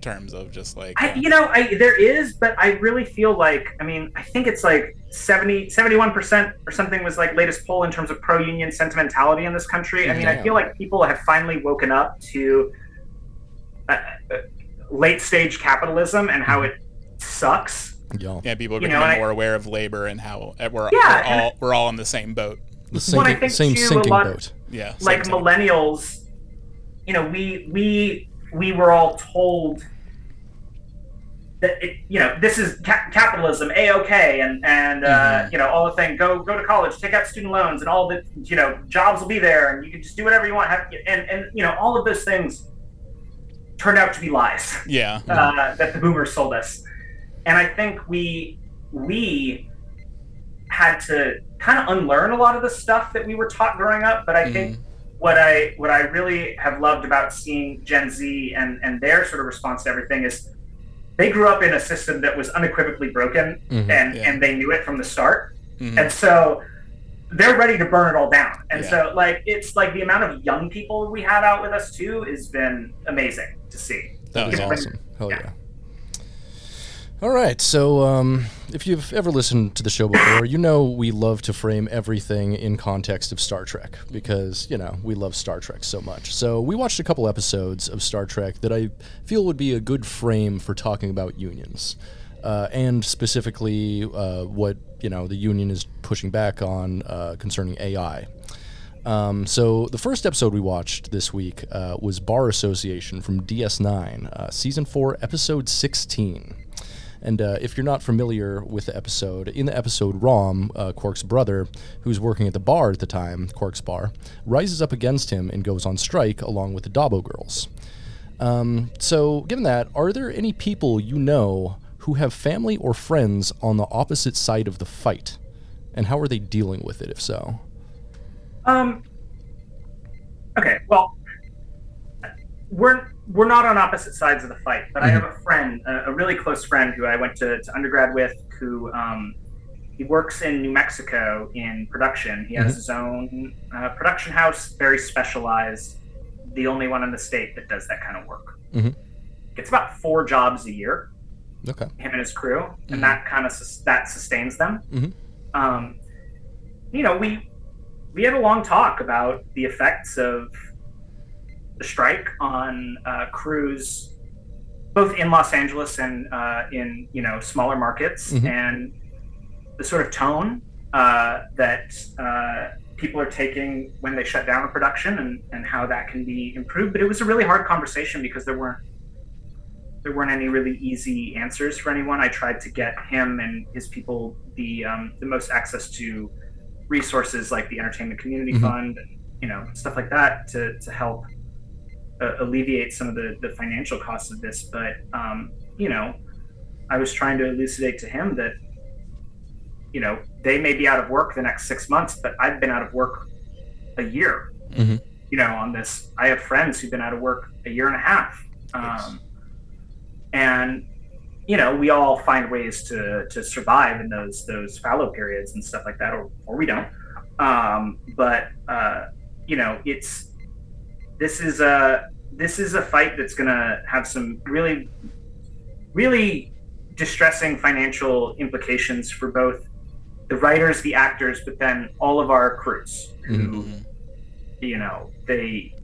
terms of just like, I, uh, you know, I, there is, but I really feel like, I mean, I think it's like 70, 71% or something was like latest poll in terms of pro union sentimentality in this country. I mean, I feel like people have finally woken up to uh, uh, late stage capitalism and how it sucks. Yeah. yeah, people are you know, becoming I- more aware of labor and how we're, Yeah, we're all we're all in the same boat. The Well, I sinking, think same too, sinking lot- boat. Yeah, like thing. millennials, you know, we we we were all told that it, you know this is ca- capitalism, a okay, and and uh, Mhm. you know all the thing. Go go to college, take out student loans, and all the you know jobs will be there, and you can just do whatever you want. Have, and and you know all of those things turned out to be lies Yeah, uh, that the boomers sold us. And I think we we had to kind of unlearn a lot of the stuff that we were taught growing up. But I think what I what I really have loved about seeing Gen Z and and their sort of response to everything is they grew up in a system that was unequivocally broken Mhm. and Yeah. and they knew it from the start Mhm. and so they're ready to burn it all down and Yeah. so like it's like the amount of young people we have out with us too has been amazing to see That is awesome. Hell Yeah. yeah. All right. So, um, if you've ever listened to the show before, you know we love to frame everything in context of Star Trek because, you know, we love Star Trek so much. So, we watched a couple episodes of Star Trek that I feel would be a good frame for talking about unions. Uh, and specifically, uh, what, you know, the union is pushing back on uh, concerning AI. Um, so the first episode we watched this week uh, was Bar Association from DS9, uh, season four, episode 16. And uh, if you're not familiar with the episode, in the episode, Rom, uh, Quark's brother, who's working at the bar at the time, Quark's bar, rises up against him and goes on strike along with the Dabo girls. Um, so, given that, are there any people you know who have family or friends on the opposite side of the fight? And how are they dealing with it, if so? Um. Okay. Well, we're we're not on opposite sides of the fight, but I have a friend, a, a really close friend who I went to, to undergrad with, who um, he works in New Mexico in production. He has Mhm. his own uh, production house, very specialized, the only one in the state that does that kind of work. Mhm. Gets about four jobs a year, Okay. him and his crew, and that kind of that sustains them. Mhm. Um, you know, we we had a long talk about the effects of the strike on uh, crews, both in Los Angeles and uh, in you know smaller markets, Mhm. and the sort of tone uh, that uh, people are taking when they shut down a production, and, and how that can be improved. But it was a really hard conversation because there weren't there weren't any really easy answers for anyone. I tried to get him and his people the um, the most access to resources like the Entertainment Community Mhm. Fund, and, you know, stuff like that to to help uh, alleviate some of the the financial costs of this. But um, you know, I was trying to elucidate to him that you know they may be out of work the next six months, but I've been out of work a year. Mhm. You know, on this, I have friends who've been out of work a year and a half. Um, and you know we all find ways to to survive in those those fallow periods and stuff like that or or we don't um but uh you know it's this is a this is a fight that's gonna have some really really distressing financial implications for both the writers the actors but then all of our crews who Mhm. you know they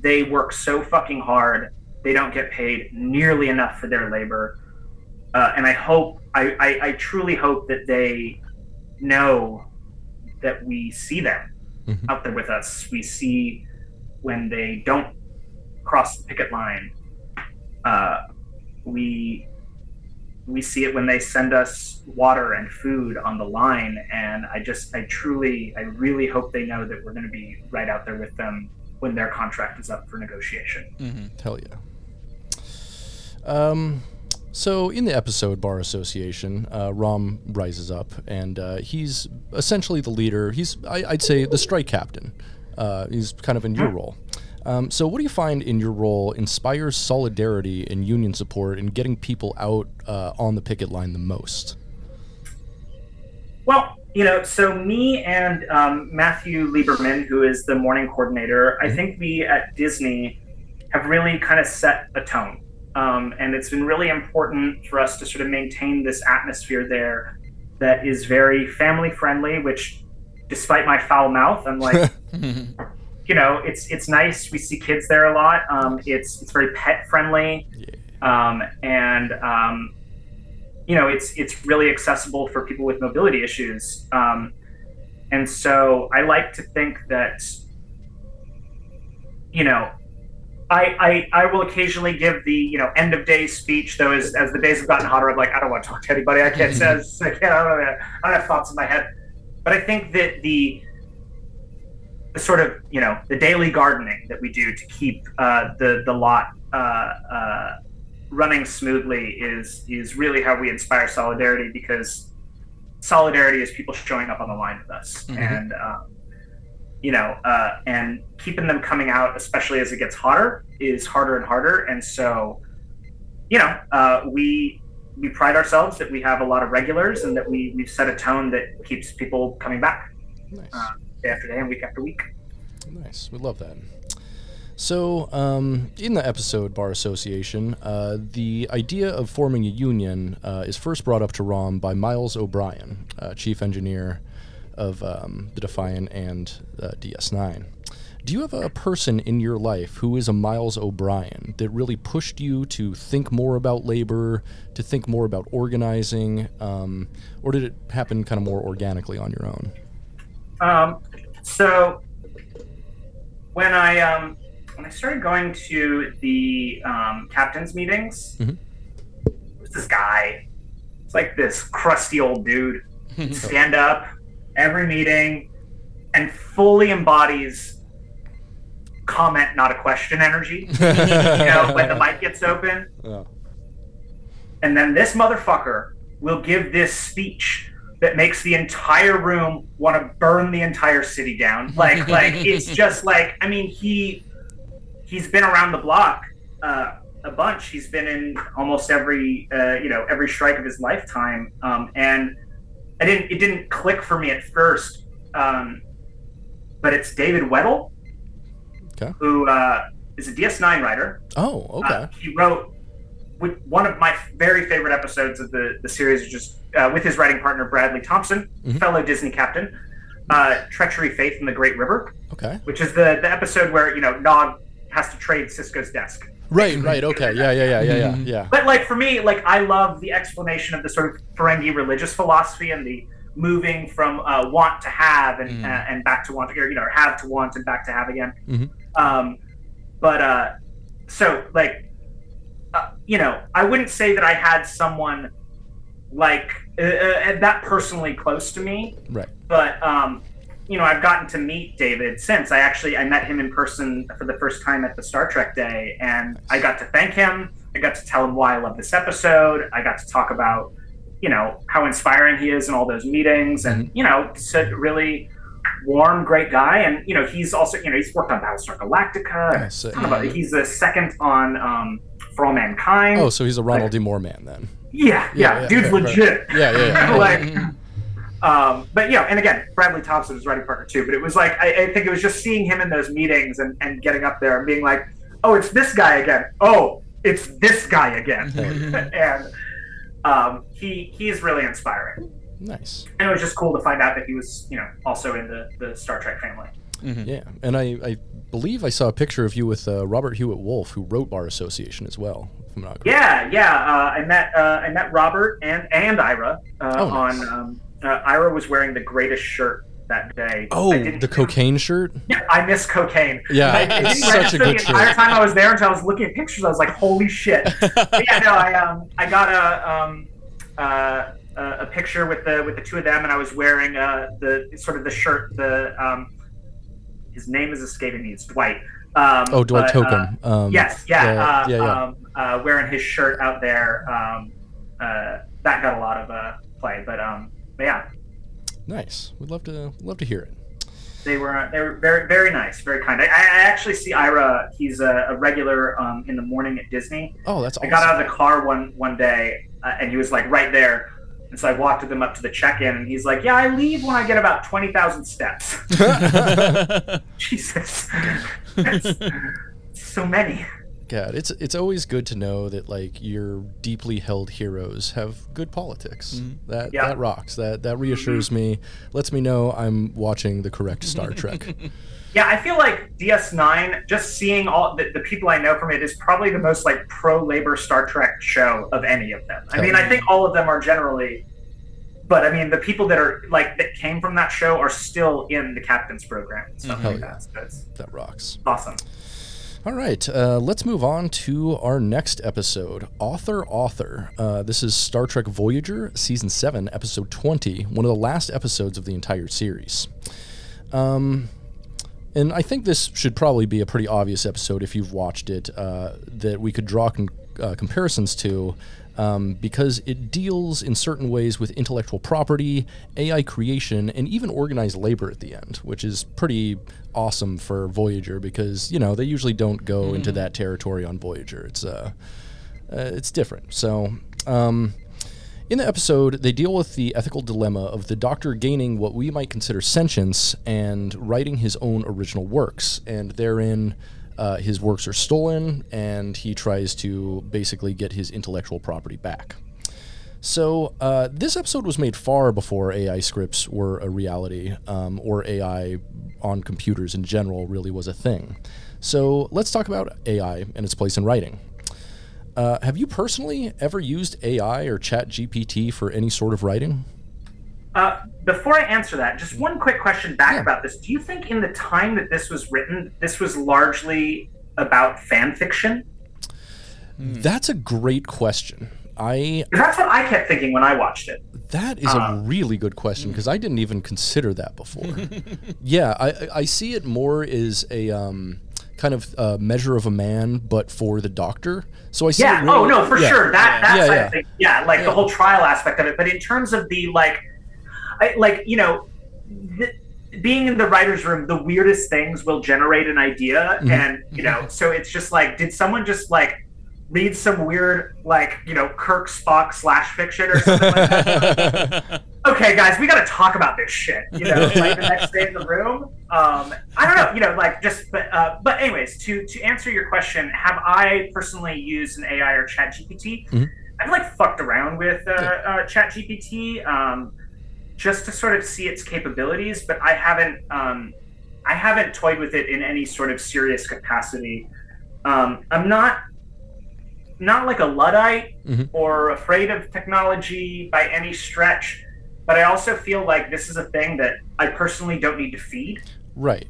they work so fucking hard they don't get paid nearly enough for their labor. Uh, and i hope I, I i truly hope that they know that we see them Mhm. out there with us. We see when they don't cross the picket line uh, we we see it when they send us water and food on the line. And i just i truly i really hope they know that we're going to be right out there with them when their contract is up for negotiation Mhm. Hell yeah. Um, so in the episode Bar Association, uh, Rom rises up, and uh, he's essentially the leader. He's, I, I'd say, the strike captain. Uh, he's kind of in your role. Um, so, what do you find in your role inspires solidarity and union support and getting people out uh, on the picket line the most? Well, you know, so me and um, Matthew Lieberman, who is the morning coordinator, I think we at Disney have really kind of set a tone. Um, and it's been really important for us to sort of maintain this atmosphere there that is very family friendly, which despite my foul mouth, I'm like, you know, it's it's nice. We see kids there a lot. Um, it's it's very pet friendly, um, and um, you know, it's it's really accessible for people with mobility issues. Um, and so I like to think that, you know, I, I I will occasionally give the you know end of day speech. Though as, as the days have gotten hotter, I'm like I don't want to talk to anybody. I can't. I can't. I don't, have, I don't have thoughts in my head. But I think that the the sort of you know the daily gardening that we do to keep uh, the the lot uh, uh, running smoothly is is really how we inspire solidarity because solidarity is people showing up on the line with us Mhm. and um, you know uh, and keeping them coming out especially as it gets hotter is harder and harder and so you know uh, we we pride ourselves that we have a lot of regulars and that we we've set a tone that keeps people coming back Nice. Uh, day after day and week after week Nice. We love that. So, um, in the episode Bar Association, uh, the idea of forming a union uh, is first brought up to Rom by Miles O'Brien, uh, chief engineer of um, the Defiant and uh, DS9. Do you have a person in your life who is a Miles O'Brien that really pushed you to think more about labor, to think more about organizing, um, or did it happen kind of more organically on your own? Um, so when I um, when I started going to the um, captains meetings, Mhm. there's this guy. It's like this crusty old dude. Stand up every meeting and fully embodies comment, not a question energy. you know, when the mic gets open, Oh. and then this motherfucker will give this speech that makes the entire room want to burn the entire city down. Like, like it's just like I mean, he he's been around the block uh, a bunch. He's been in almost every uh, you know every strike of his lifetime, um, and I didn't it didn't click for me at first. Um, but it's David Weddle, Okay. who uh, is a DS9 writer. Oh, okay. Uh, he wrote with one of my very favorite episodes of the, the series, is uh, with his writing partner Bradley Thompson, Mhm. fellow Disney captain, uh, "Treachery, Faith, in the Great River," okay. which is the, the episode where you know Nog has to trade Sisko's desk. Right, right. Okay. Yeah, yeah, yeah, yeah, yeah, yeah. But like for me, like I love the explanation of the sort of Ferengi religious philosophy and the moving from uh, want to have and Mm. uh, and back to want, or you know, have to want and back to have again. Mhm. Um, but uh, so like, uh, you know, I wouldn't say that I had someone like uh, uh, that personally close to me, Right. but um, you know, I've gotten to meet David since. I actually I met him in person for the first time at the Star Trek Day, and I got to thank him. I got to tell him why I love this episode. I got to talk about, you know, how inspiring he is in all those meetings, and you know, a really warm, great guy. And you know, he's also you know he's worked on Battlestar Galactica. and sick. ton of he's the second on um, For All Mankind. Oh, so he's a Ronald D. Moore man then. yeah, yeah, yeah, dude's right, right. legit. Yeah, yeah, yeah. like, um, but yeah, and again, Bradley Thompson was writing partner too. But it was like I, I think it was just seeing him in those meetings and, and getting up there and being like, "Oh, it's this guy again. Oh, it's this guy again." and um, he he's really inspiring. Nice. And it was just cool to find out that he was, you know, also in the, the Star Trek family. Mm-hmm. Yeah, and I, I believe I saw a picture of you with uh, Robert Hewitt Wolfe, who wrote Bar Association as well. If I'm not. Yeah, yeah. Uh, I met uh, I met Robert and and Ira uh, Oh, nice. on. Um, uh, Ira was wearing the greatest shirt that day. Oh, the cocaine shirt. Yeah, I miss cocaine. Yeah, I, it it's such a good the entire shirt. time I was there until I was looking at pictures. I was like, "Holy shit!" Yeah, no, I um, I got a um, uh, a picture with the with the two of them, and I was wearing uh, the sort of the shirt. The um, his name is escaping me. It's Dwight. Um, Oh, Dwight but, uh, um, yes, yeah, yeah, uh, yeah, yeah. Um, uh, wearing his shirt out there. Um, uh, that got a lot of uh, play, but um, but yeah, Nice. We'd love to love to hear it. they were they were very very nice, very kind. I, I actually see Ira. He's a, a regular um, in the morning at Disney. Oh, that's I got out of the car one one day, uh, and he was like right there. And so I walked with him up to the check-in, and he's like, "Yeah, I leave when I get about twenty thousand steps." Jesus, That's so many. God, it's it's always good to know that like your deeply held heroes have good politics. Mhm. That Yeah. that rocks. That that reassures me. Lets me know I'm watching the correct Star Trek. Yeah, I feel like DS9, just seeing all the, the people I know from it is probably the most like pro labor Star Trek show of any of them. I mean, I think all of them are generally, but I mean, the people that are like that came from that show are still in the captain's program and stuff Hell like yeah. that. So that rocks. awesome. All right, uh, let's move on to our next episode. Author, author. Uh, this is Star Trek Voyager, season seven, episode twenty, one of the last episodes of the entire series. Um, and I think this should probably be a pretty obvious episode if you've watched it uh, that we could draw con- uh, comparisons to. Um, because it deals in certain ways with intellectual property, AI creation, and even organized labor at the end, which is pretty awesome for Voyager because you know they usually don't go into that territory on Voyager. It's uh, uh it's different. So. Um, in the episode, they deal with the ethical dilemma of the Doctor gaining what we might consider sentience and writing his own original works. And therein, uh, his works are stolen, and he tries to basically get his intellectual property back. So, uh, this episode was made far before AI scripts were a reality, um, or AI on computers in general really was a thing. So, let's talk about AI and its place in writing. Uh, have you personally ever used AI or ChatGPT for any sort of writing? Uh, before I answer that, just one quick question back Yeah. about this. Do you think in the time that this was written, this was largely about fan fiction? That's a great question. I 'Cause that's what I kept thinking when I watched it. that is a Uh, really good question because I didn't even consider that before. yeah, I I- I see it more as a um, kind of uh, measure of a man, but for the Doctor. So I see. Yeah. It really, oh no, for yeah. sure. That Yeah, that's yeah. I think yeah, like Yeah. the whole trial aspect of it. But in terms of the like, I, like you know, the, being in the writer's room, the weirdest things will generate an idea. Mhm. And, you know, so it's just like, did someone just like read some weird, like, you know, Kirk Spock slash fiction or something like that? okay, guys, we got to talk about this shit. You know, like the next day in the room. Um, I don't know. You know, like just, but, uh, but anyways, to to answer your question, have I personally used an AI or Chat GPT? Mhm. I've like fucked around with uh, uh, Chat GPT um, just to sort of see its capabilities, but I haven't. Um, I haven't toyed with it in any sort of serious capacity. Um, I'm not not like a luddite Mhm. or afraid of technology by any stretch, but I also feel like this is a thing that I personally don't need to feed. right.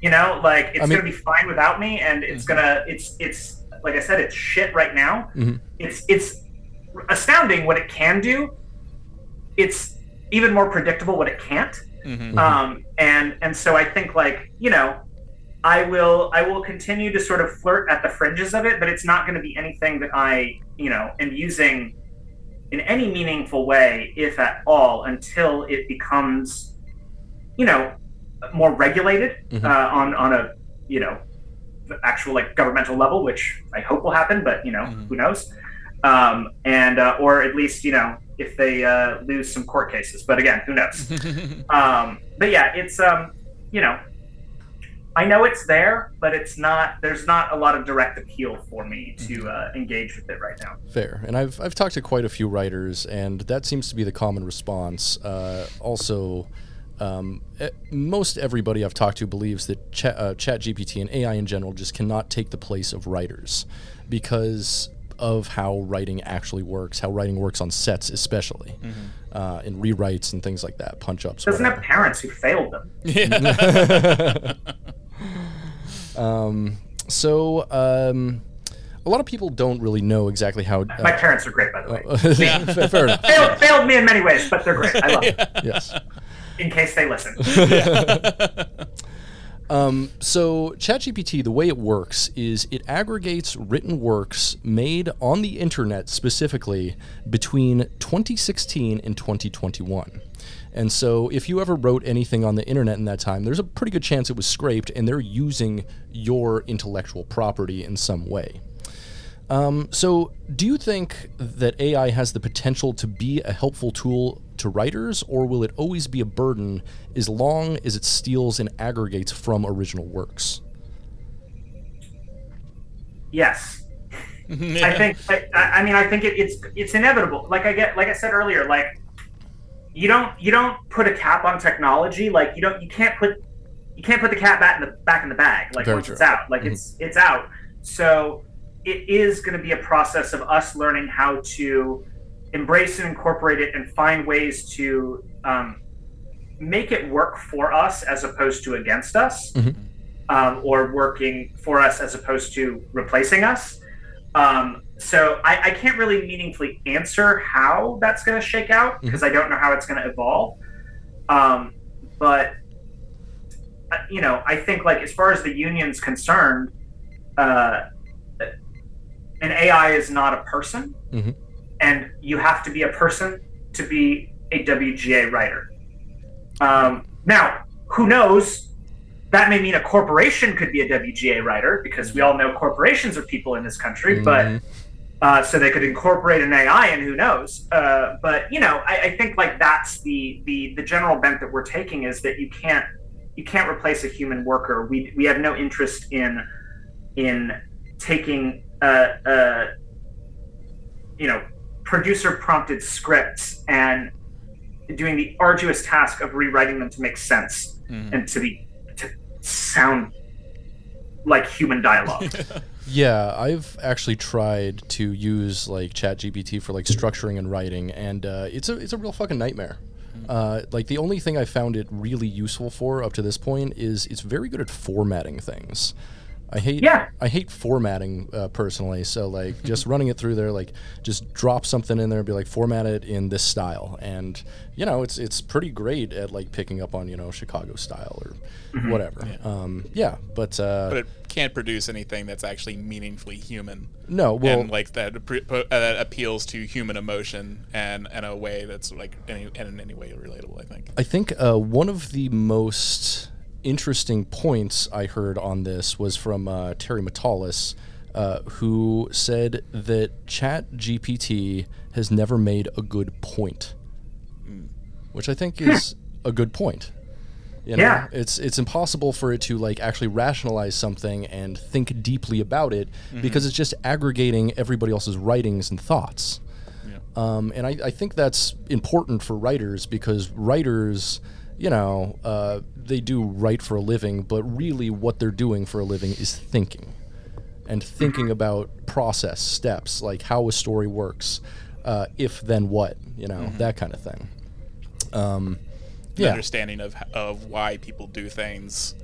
You know, like it's I mean- gonna be fine without me, and it's Mhm. gonna it's it's like I said, it's shit right now. Mhm. It's it's astounding what it can do. It's even more predictable what it can't. Mhm. Mhm. Um, and and so I think like you know, I will I will continue to sort of flirt at the fringes of it, but it's not going to be anything that I you know am using in any meaningful way, if at all, until it becomes you know more regulated Mhm. uh, on on a you know actual like governmental level, which I hope will happen, but you know Mhm. who knows. Um, and uh, or at least you know if they uh, lose some court cases, but again, who knows? um, but yeah, it's um, you know, I know it's there, but it's not. There's not a lot of direct appeal for me to uh, engage with it right now. Fair. And I've, I've talked to quite a few writers, and that seems to be the common response. Uh, also, um, most everybody I've talked to believes that Chat, uh, ChatGPT and AI in general just cannot take the place of writers because of how writing actually works, how writing works on sets, especially, uh, in rewrites and things like that, punch ups. Doesn't have parents who failed them. Yeah. um, so, um, a lot of people don't really know exactly how. Uh, My parents are great, by the way. Yeah. fair, fair enough. failed, failed me in many ways, but they're great. I love them. Yes. In case they listen. Um, so ChatGPT, the way it works is it aggregates written works made on the internet specifically between 2016 and 2021. And so if you ever wrote anything on the internet in that time, there's a pretty good chance it was scraped and they're using your intellectual property in some way. Um, so, do you think that AI has the potential to be a helpful tool to writers, or will it always be a burden as long as it steals and aggregates from original works? Yes. I think. I, I mean, I think it, it's it's inevitable. Like I get, like I said earlier, like you don't you don't put a cap on technology. Like you don't you can't put you can't put the cat back in the back in the bag. Like Very once true. it's out, like Mhm. it's it's out. So it is going to be a process of us learning how to embrace and incorporate it and find ways to um, make it work for us as opposed to against us Mhm. um, or working for us as opposed to replacing us. Um, so I, I can't really meaningfully answer how that's going to shake out because I don't know how it's going to evolve. Um, but uh, you know, I think like as far as the union's concerned, uh, an AI is not a person, Mhm. and you have to be a person to be a WGA writer. Um, now, who knows? That may mean a corporation could be a WGA writer because we all know corporations are people in this country, but Mhm. uh, so they could incorporate an AI, and who knows? Uh, but you know, I, I think like that's the the the general bent that we're taking is that you can't you can't replace a human worker. We we have no interest in in taking uh, uh, you know producer prompted scripts and doing the arduous task of rewriting them to make sense Mhm. and to be to sound like human dialogue. Yeah, I've actually tried to use like ChatGPT for like structuring and writing, and uh, it's a it's a real fucking nightmare. Uh, like the only thing I found it really useful for up to this point is it's very good at formatting things. I hate Yeah. I hate formatting uh, personally. So like just running it through there, like just drop something in there and be like format it in this style, and you know it's it's pretty great at like picking up on you know Chicago style or whatever. Yeah. Um, yeah, but uh, But it can't produce anything that's actually meaningfully human. No, well, and like that, uh, that appeals to human emotion and in a way that's like any, and in any way relatable. I think. I think uh, one of the most interesting points I heard on this was from uh, Terry Matalas, uh, who said that Chat GPT has never made a good point, mm. which I think is a good point. You know, yeah. it's it's impossible for it to like actually rationalize something and think deeply about it mm-hmm. because it's just aggregating everybody else's writings and thoughts. Yeah. Um, and I, I think that's important for writers because writers, you know, uh, they do write for a living, but really what they're doing for a living is thinking and thinking about process steps, like how a story works, uh, if then what, you know, mm-hmm. that kind of thing. Um, yeah. understanding of of why people do things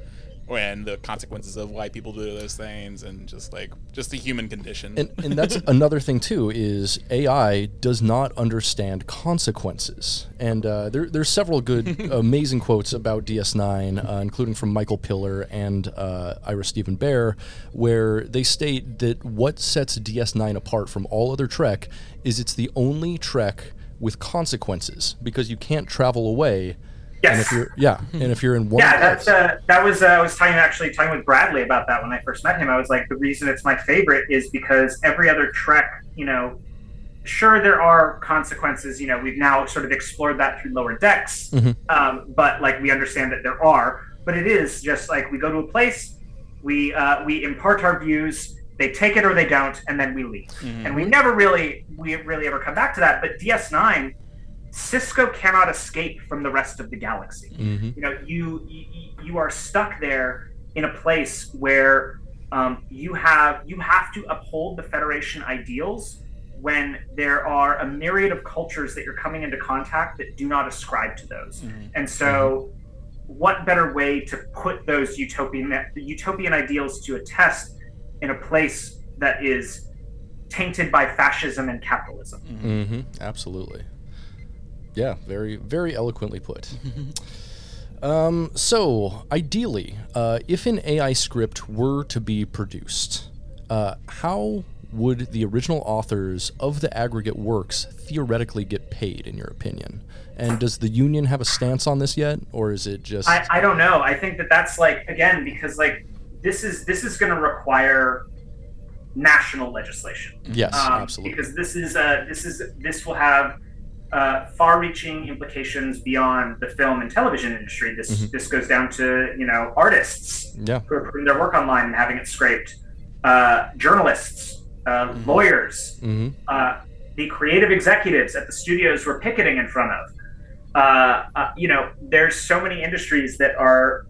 and the consequences of why people do those things and just like just the human condition. And, and that's another thing too is ai does not understand consequences. And uh, there, there's several good amazing quotes about ds9 uh, including from michael piller and uh, ira steven behr where they state that what sets ds9 apart from all other trek is it's the only trek with consequences because you can't travel away Yes. And if you're yeah, and if you're in one Yeah, that's uh, that was uh, I was talking actually talking with Bradley about that when I first met him. I was like the reason it's my favorite is because every other trek, you know, sure there are consequences, you know, we've now sort of explored that through lower decks. Mm-hmm. Um, but like we understand that there are, but it is just like we go to a place, we uh, we impart our views, they take it or they don't, and then we leave. Mm-hmm. And we never really we really ever come back to that. But DS9 Sisko cannot escape from the rest of the galaxy. Mm-hmm. You know, you, you, you are stuck there in a place where um, you have you have to uphold the Federation ideals when there are a myriad of cultures that you're coming into contact that do not ascribe to those. Mm-hmm. And so, mm-hmm. what better way to put those utopian utopian ideals to a test in a place that is tainted by fascism and capitalism? Mm-hmm. Absolutely. Yeah, very, very eloquently put. um, so, ideally, uh, if an AI script were to be produced, uh, how would the original authors of the aggregate works theoretically get paid, in your opinion? And does the union have a stance on this yet, or is it just? I, I don't know. I think that that's like again because like this is this is going to require national legislation. Yes, um, absolutely. Because this is uh, this is this will have uh, far-reaching implications beyond the film and television industry. This mm-hmm. this goes down to you know artists yeah. who are putting their work online and having it scraped, uh, journalists, uh, mm-hmm. lawyers, mm-hmm. Uh, the creative executives at the studios we're picketing in front of. Uh, uh, you know, there's so many industries that are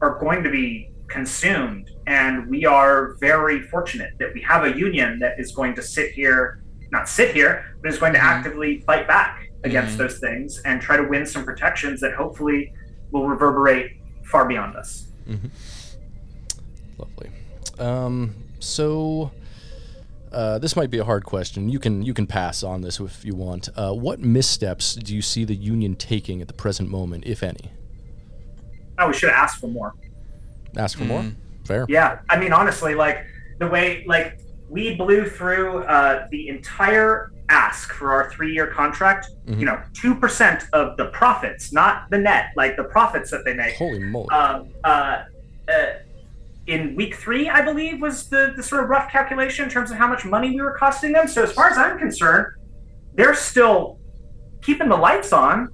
are going to be consumed, and we are very fortunate that we have a union that is going to sit here not sit here, but is going to mm-hmm. actively fight back against mm-hmm. those things and try to win some protections that hopefully will reverberate far beyond us. Mm-hmm. Lovely. Um, so. Uh, this might be a hard question. You can you can pass on this if you want. Uh, what missteps do you see the union taking at the present moment, if any? Oh, we should ask for more. Ask for mm. more. Fair. Yeah, I mean, honestly, like the way, like we blew through uh, the entire ask for our three-year contract. Mm-hmm. You know, two percent of the profits, not the net, like the profits that they make. Holy moly! Um, uh, uh, in week three, I believe, was the, the sort of rough calculation in terms of how much money we were costing them. So as far as I'm concerned, they're still keeping the lights on.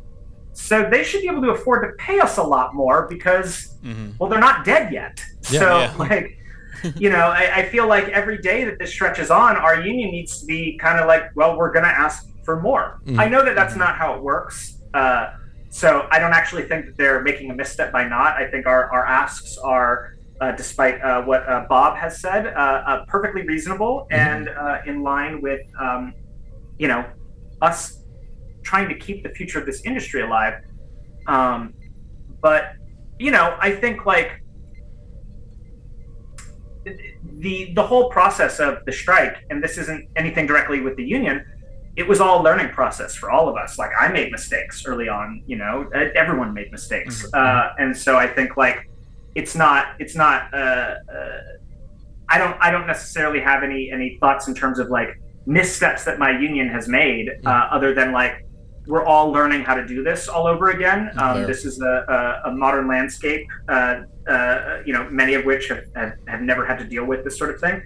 So they should be able to afford to pay us a lot more because, mm-hmm. well, they're not dead yet. Yeah, so yeah. like you know, I, I, feel like every day that this stretches on, our union needs to be kind of like, well, we're going to ask for more. Mm-hmm. I know that that's not how it works. Uh, so I don't actually think that they're making a misstep by not. I think our, our asks are, uh, despite uh, what uh, Bob has said, uh, uh, perfectly reasonable mm-hmm. and in line with, um, you know, us trying to keep the future of this industry alive. Um, but, you know, I think like the the whole process of the strike, and this isn't anything directly with the union. It was all a learning process for all of us. Like I made mistakes early on, you know, everyone made mistakes, mm-hmm. uh, and so I think like it's not it's not. Uh, uh, I don't I don't necessarily have any any thoughts in terms of like missteps that my union has made, uh, other than like we're all learning how to do this all over again. Um, this is a, a, a modern landscape, uh, uh, you know, many of which have, have, have never had to deal with this sort of thing.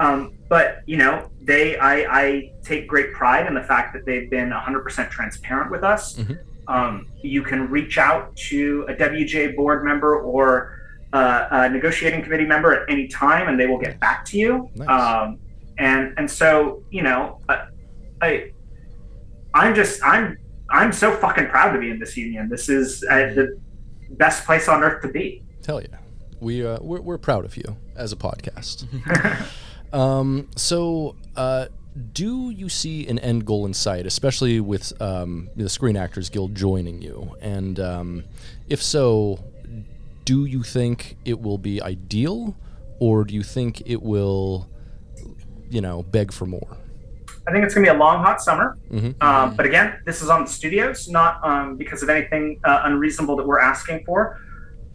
Um, but you know, they I, I take great pride in the fact that they've been 100% transparent with us. Mhm. Um, you can reach out to a WJ board member or uh, a negotiating committee member at any time, and they will get back to you. Nice. Um, and and so you know, I I'm just I'm I'm so fucking proud to be in this union. This is uh, the best place on earth to be. Tell you, we uh, we're, we're proud of you as a podcast. um, so, uh, do you see an end goal in sight, especially with um, the Screen Actors Guild joining you? And um, if so, do you think it will be ideal, or do you think it will, you know, beg for more? I think it's gonna be a long, hot summer. Mhm. Um, but again, this is on the studios, not um, because of anything uh, unreasonable that we're asking for.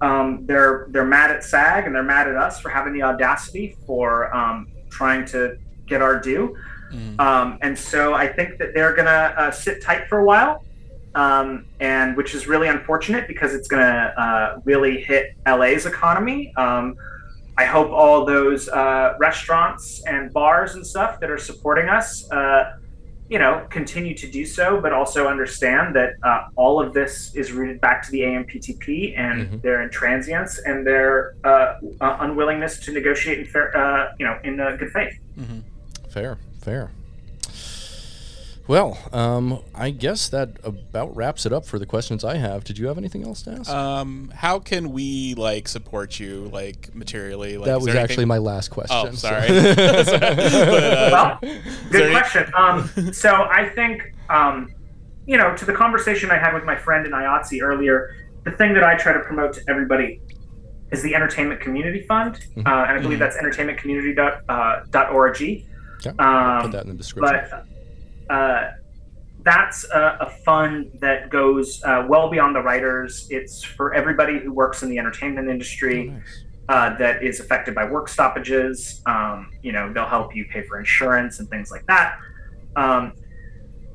Um, they're they're mad at SAG and they're mad at us for having the audacity for um, trying to get our due. Mm. Um, and so I think that they're gonna uh, sit tight for a while, um, and which is really unfortunate because it's gonna uh, really hit LA's economy. I hope all those uh, restaurants and bars and stuff that are supporting us, uh, you know, continue to do so, but also understand that uh, all of this is rooted back to the AMPTP and Mhm. their intransience and their uh, uh, unwillingness to negotiate in fair, uh, you know, in uh, good faith. Mhm. Fair, fair. Well, um, I guess that about wraps it up for the questions I have. Did you have anything else to ask? Um, how can we like support you like materially? Like, that is was actually anything- my last question. Oh, so- sorry. But, uh, Well, there Good any- question. Um, so I think, um, you know, to the conversation I had with my friend in IATSE earlier, the thing that I try to promote to everybody is the Entertainment Community Fund, Mhm. uh, and I believe Mhm. that's entertainmentcommunity.org. Uh, dot .org. Okay, um, Put that in the description. but uh, that's a, a fund that goes uh, well beyond the writers. It's for everybody who works in the entertainment Oh, industry nice. uh, that is affected by work stoppages. Um, you know, they'll help you pay for insurance and things like that. Um,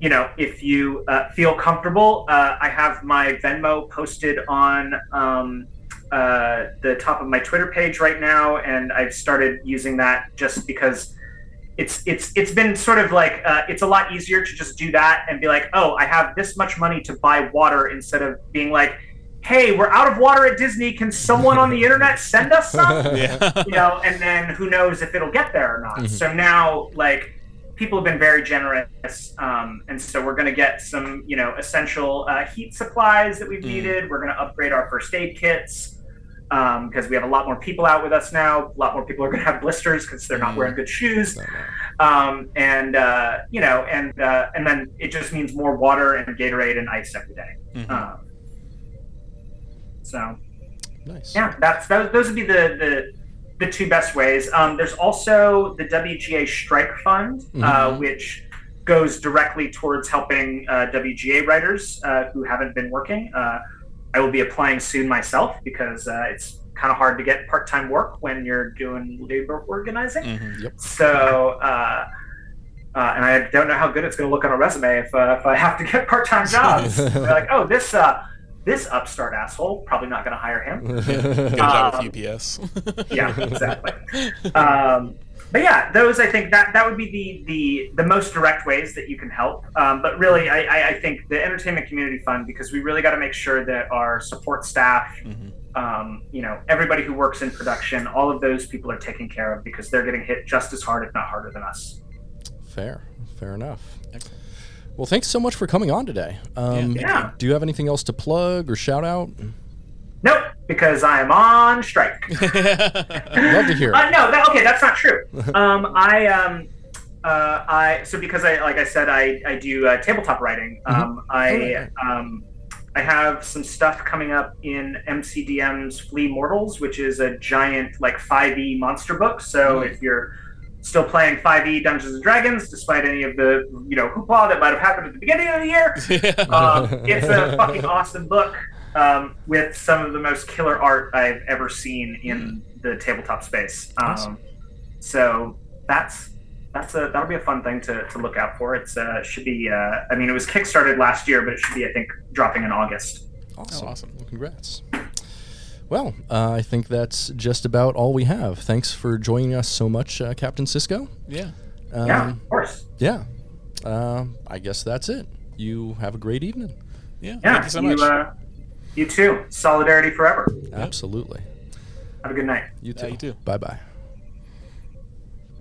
you know, if you uh, feel comfortable, uh, I have my Venmo posted on um, uh, the top of my Twitter page right now, and I've started using that just because it's it's it's been sort of like uh, it's a lot easier to just do that and be like, oh, I have this much money to buy water instead of being like, hey, we're out of water at Disney. Can someone on the internet send us some? yeah. you know, and then who knows if it'll get there or not. Mhm. So now, like, people have been very generous, um, and so we're going to get some, you know, essential uh, heat supplies that we've Mm. needed. We're going to upgrade our first aid kits because we have a lot more people out with us now. A lot more people are going to have blisters because they're not wearing good shoes. No, no. Um, and uh, you know, and uh, and then it just means more water and Gatorade and ice every day. Mhm. Um, so Nice. yeah, that's those, those would be the, the the two best ways. Um, there's also the WGA Strike Fund, uh, Mhm. which goes directly towards helping uh, WGA writers uh, who haven't been working. I will be applying soon myself because uh, it's kind of hard to get part-time work when you're doing labor organizing. Mhm. So. Uh, uh, and I don't know how good it's going to look on a resume if, uh, if I have to get part-time jobs. They're like, oh, this uh, this upstart asshole probably not going to hire him Good job Um, with UPS. yeah, exactly. um, but yeah, those I think that that would be the the the most direct ways that you can help. Um, but really, I, I, I think the entertainment community fund because we really got to make sure that our support staff, Mhm. um, you know, everybody who works in production, all of those people are taken care of because they're getting hit just as hard, if not harder, than us. Fair. Fair enough. Excellent. Well, thanks so much for coming on today. Um, Yeah, Yeah. Do you have anything else to plug or shout out? Nope, because I am on strike. Love to hear it. Uh, no, that, okay, that's not true. Um, I um, uh, I so because I like I said I I do uh, tabletop writing. Um, I Oh, um, I have some stuff coming up in MCDM's Flee Mortals, which is a giant like 5e monster book. So Mm. if you're still playing 5e Dungeons and Dragons, despite any of the you know hoopla that might have happened at the beginning of the year, um, it's a fucking awesome book. Um, with some of the most killer art I've ever seen in the tabletop space. Um, Awesome. So that's that's a that'll be a fun thing to, to look out for. It's uh, should be. Uh, I mean, it was kickstarted last year, but it should be I think dropping in August. Awesome. Oh, awesome. Well, congrats. Well, uh, I think that's just about all we have. Thanks for joining us so much, uh, Captain Cisco. Yeah. Um, yeah, of course. Yeah. Um, I guess that's it. You have a great evening. Yeah. Yeah, Thank you so much. uh, you too. Solidarity forever. Absolutely. Have a good night. You Yeah, too. you too. Bye bye.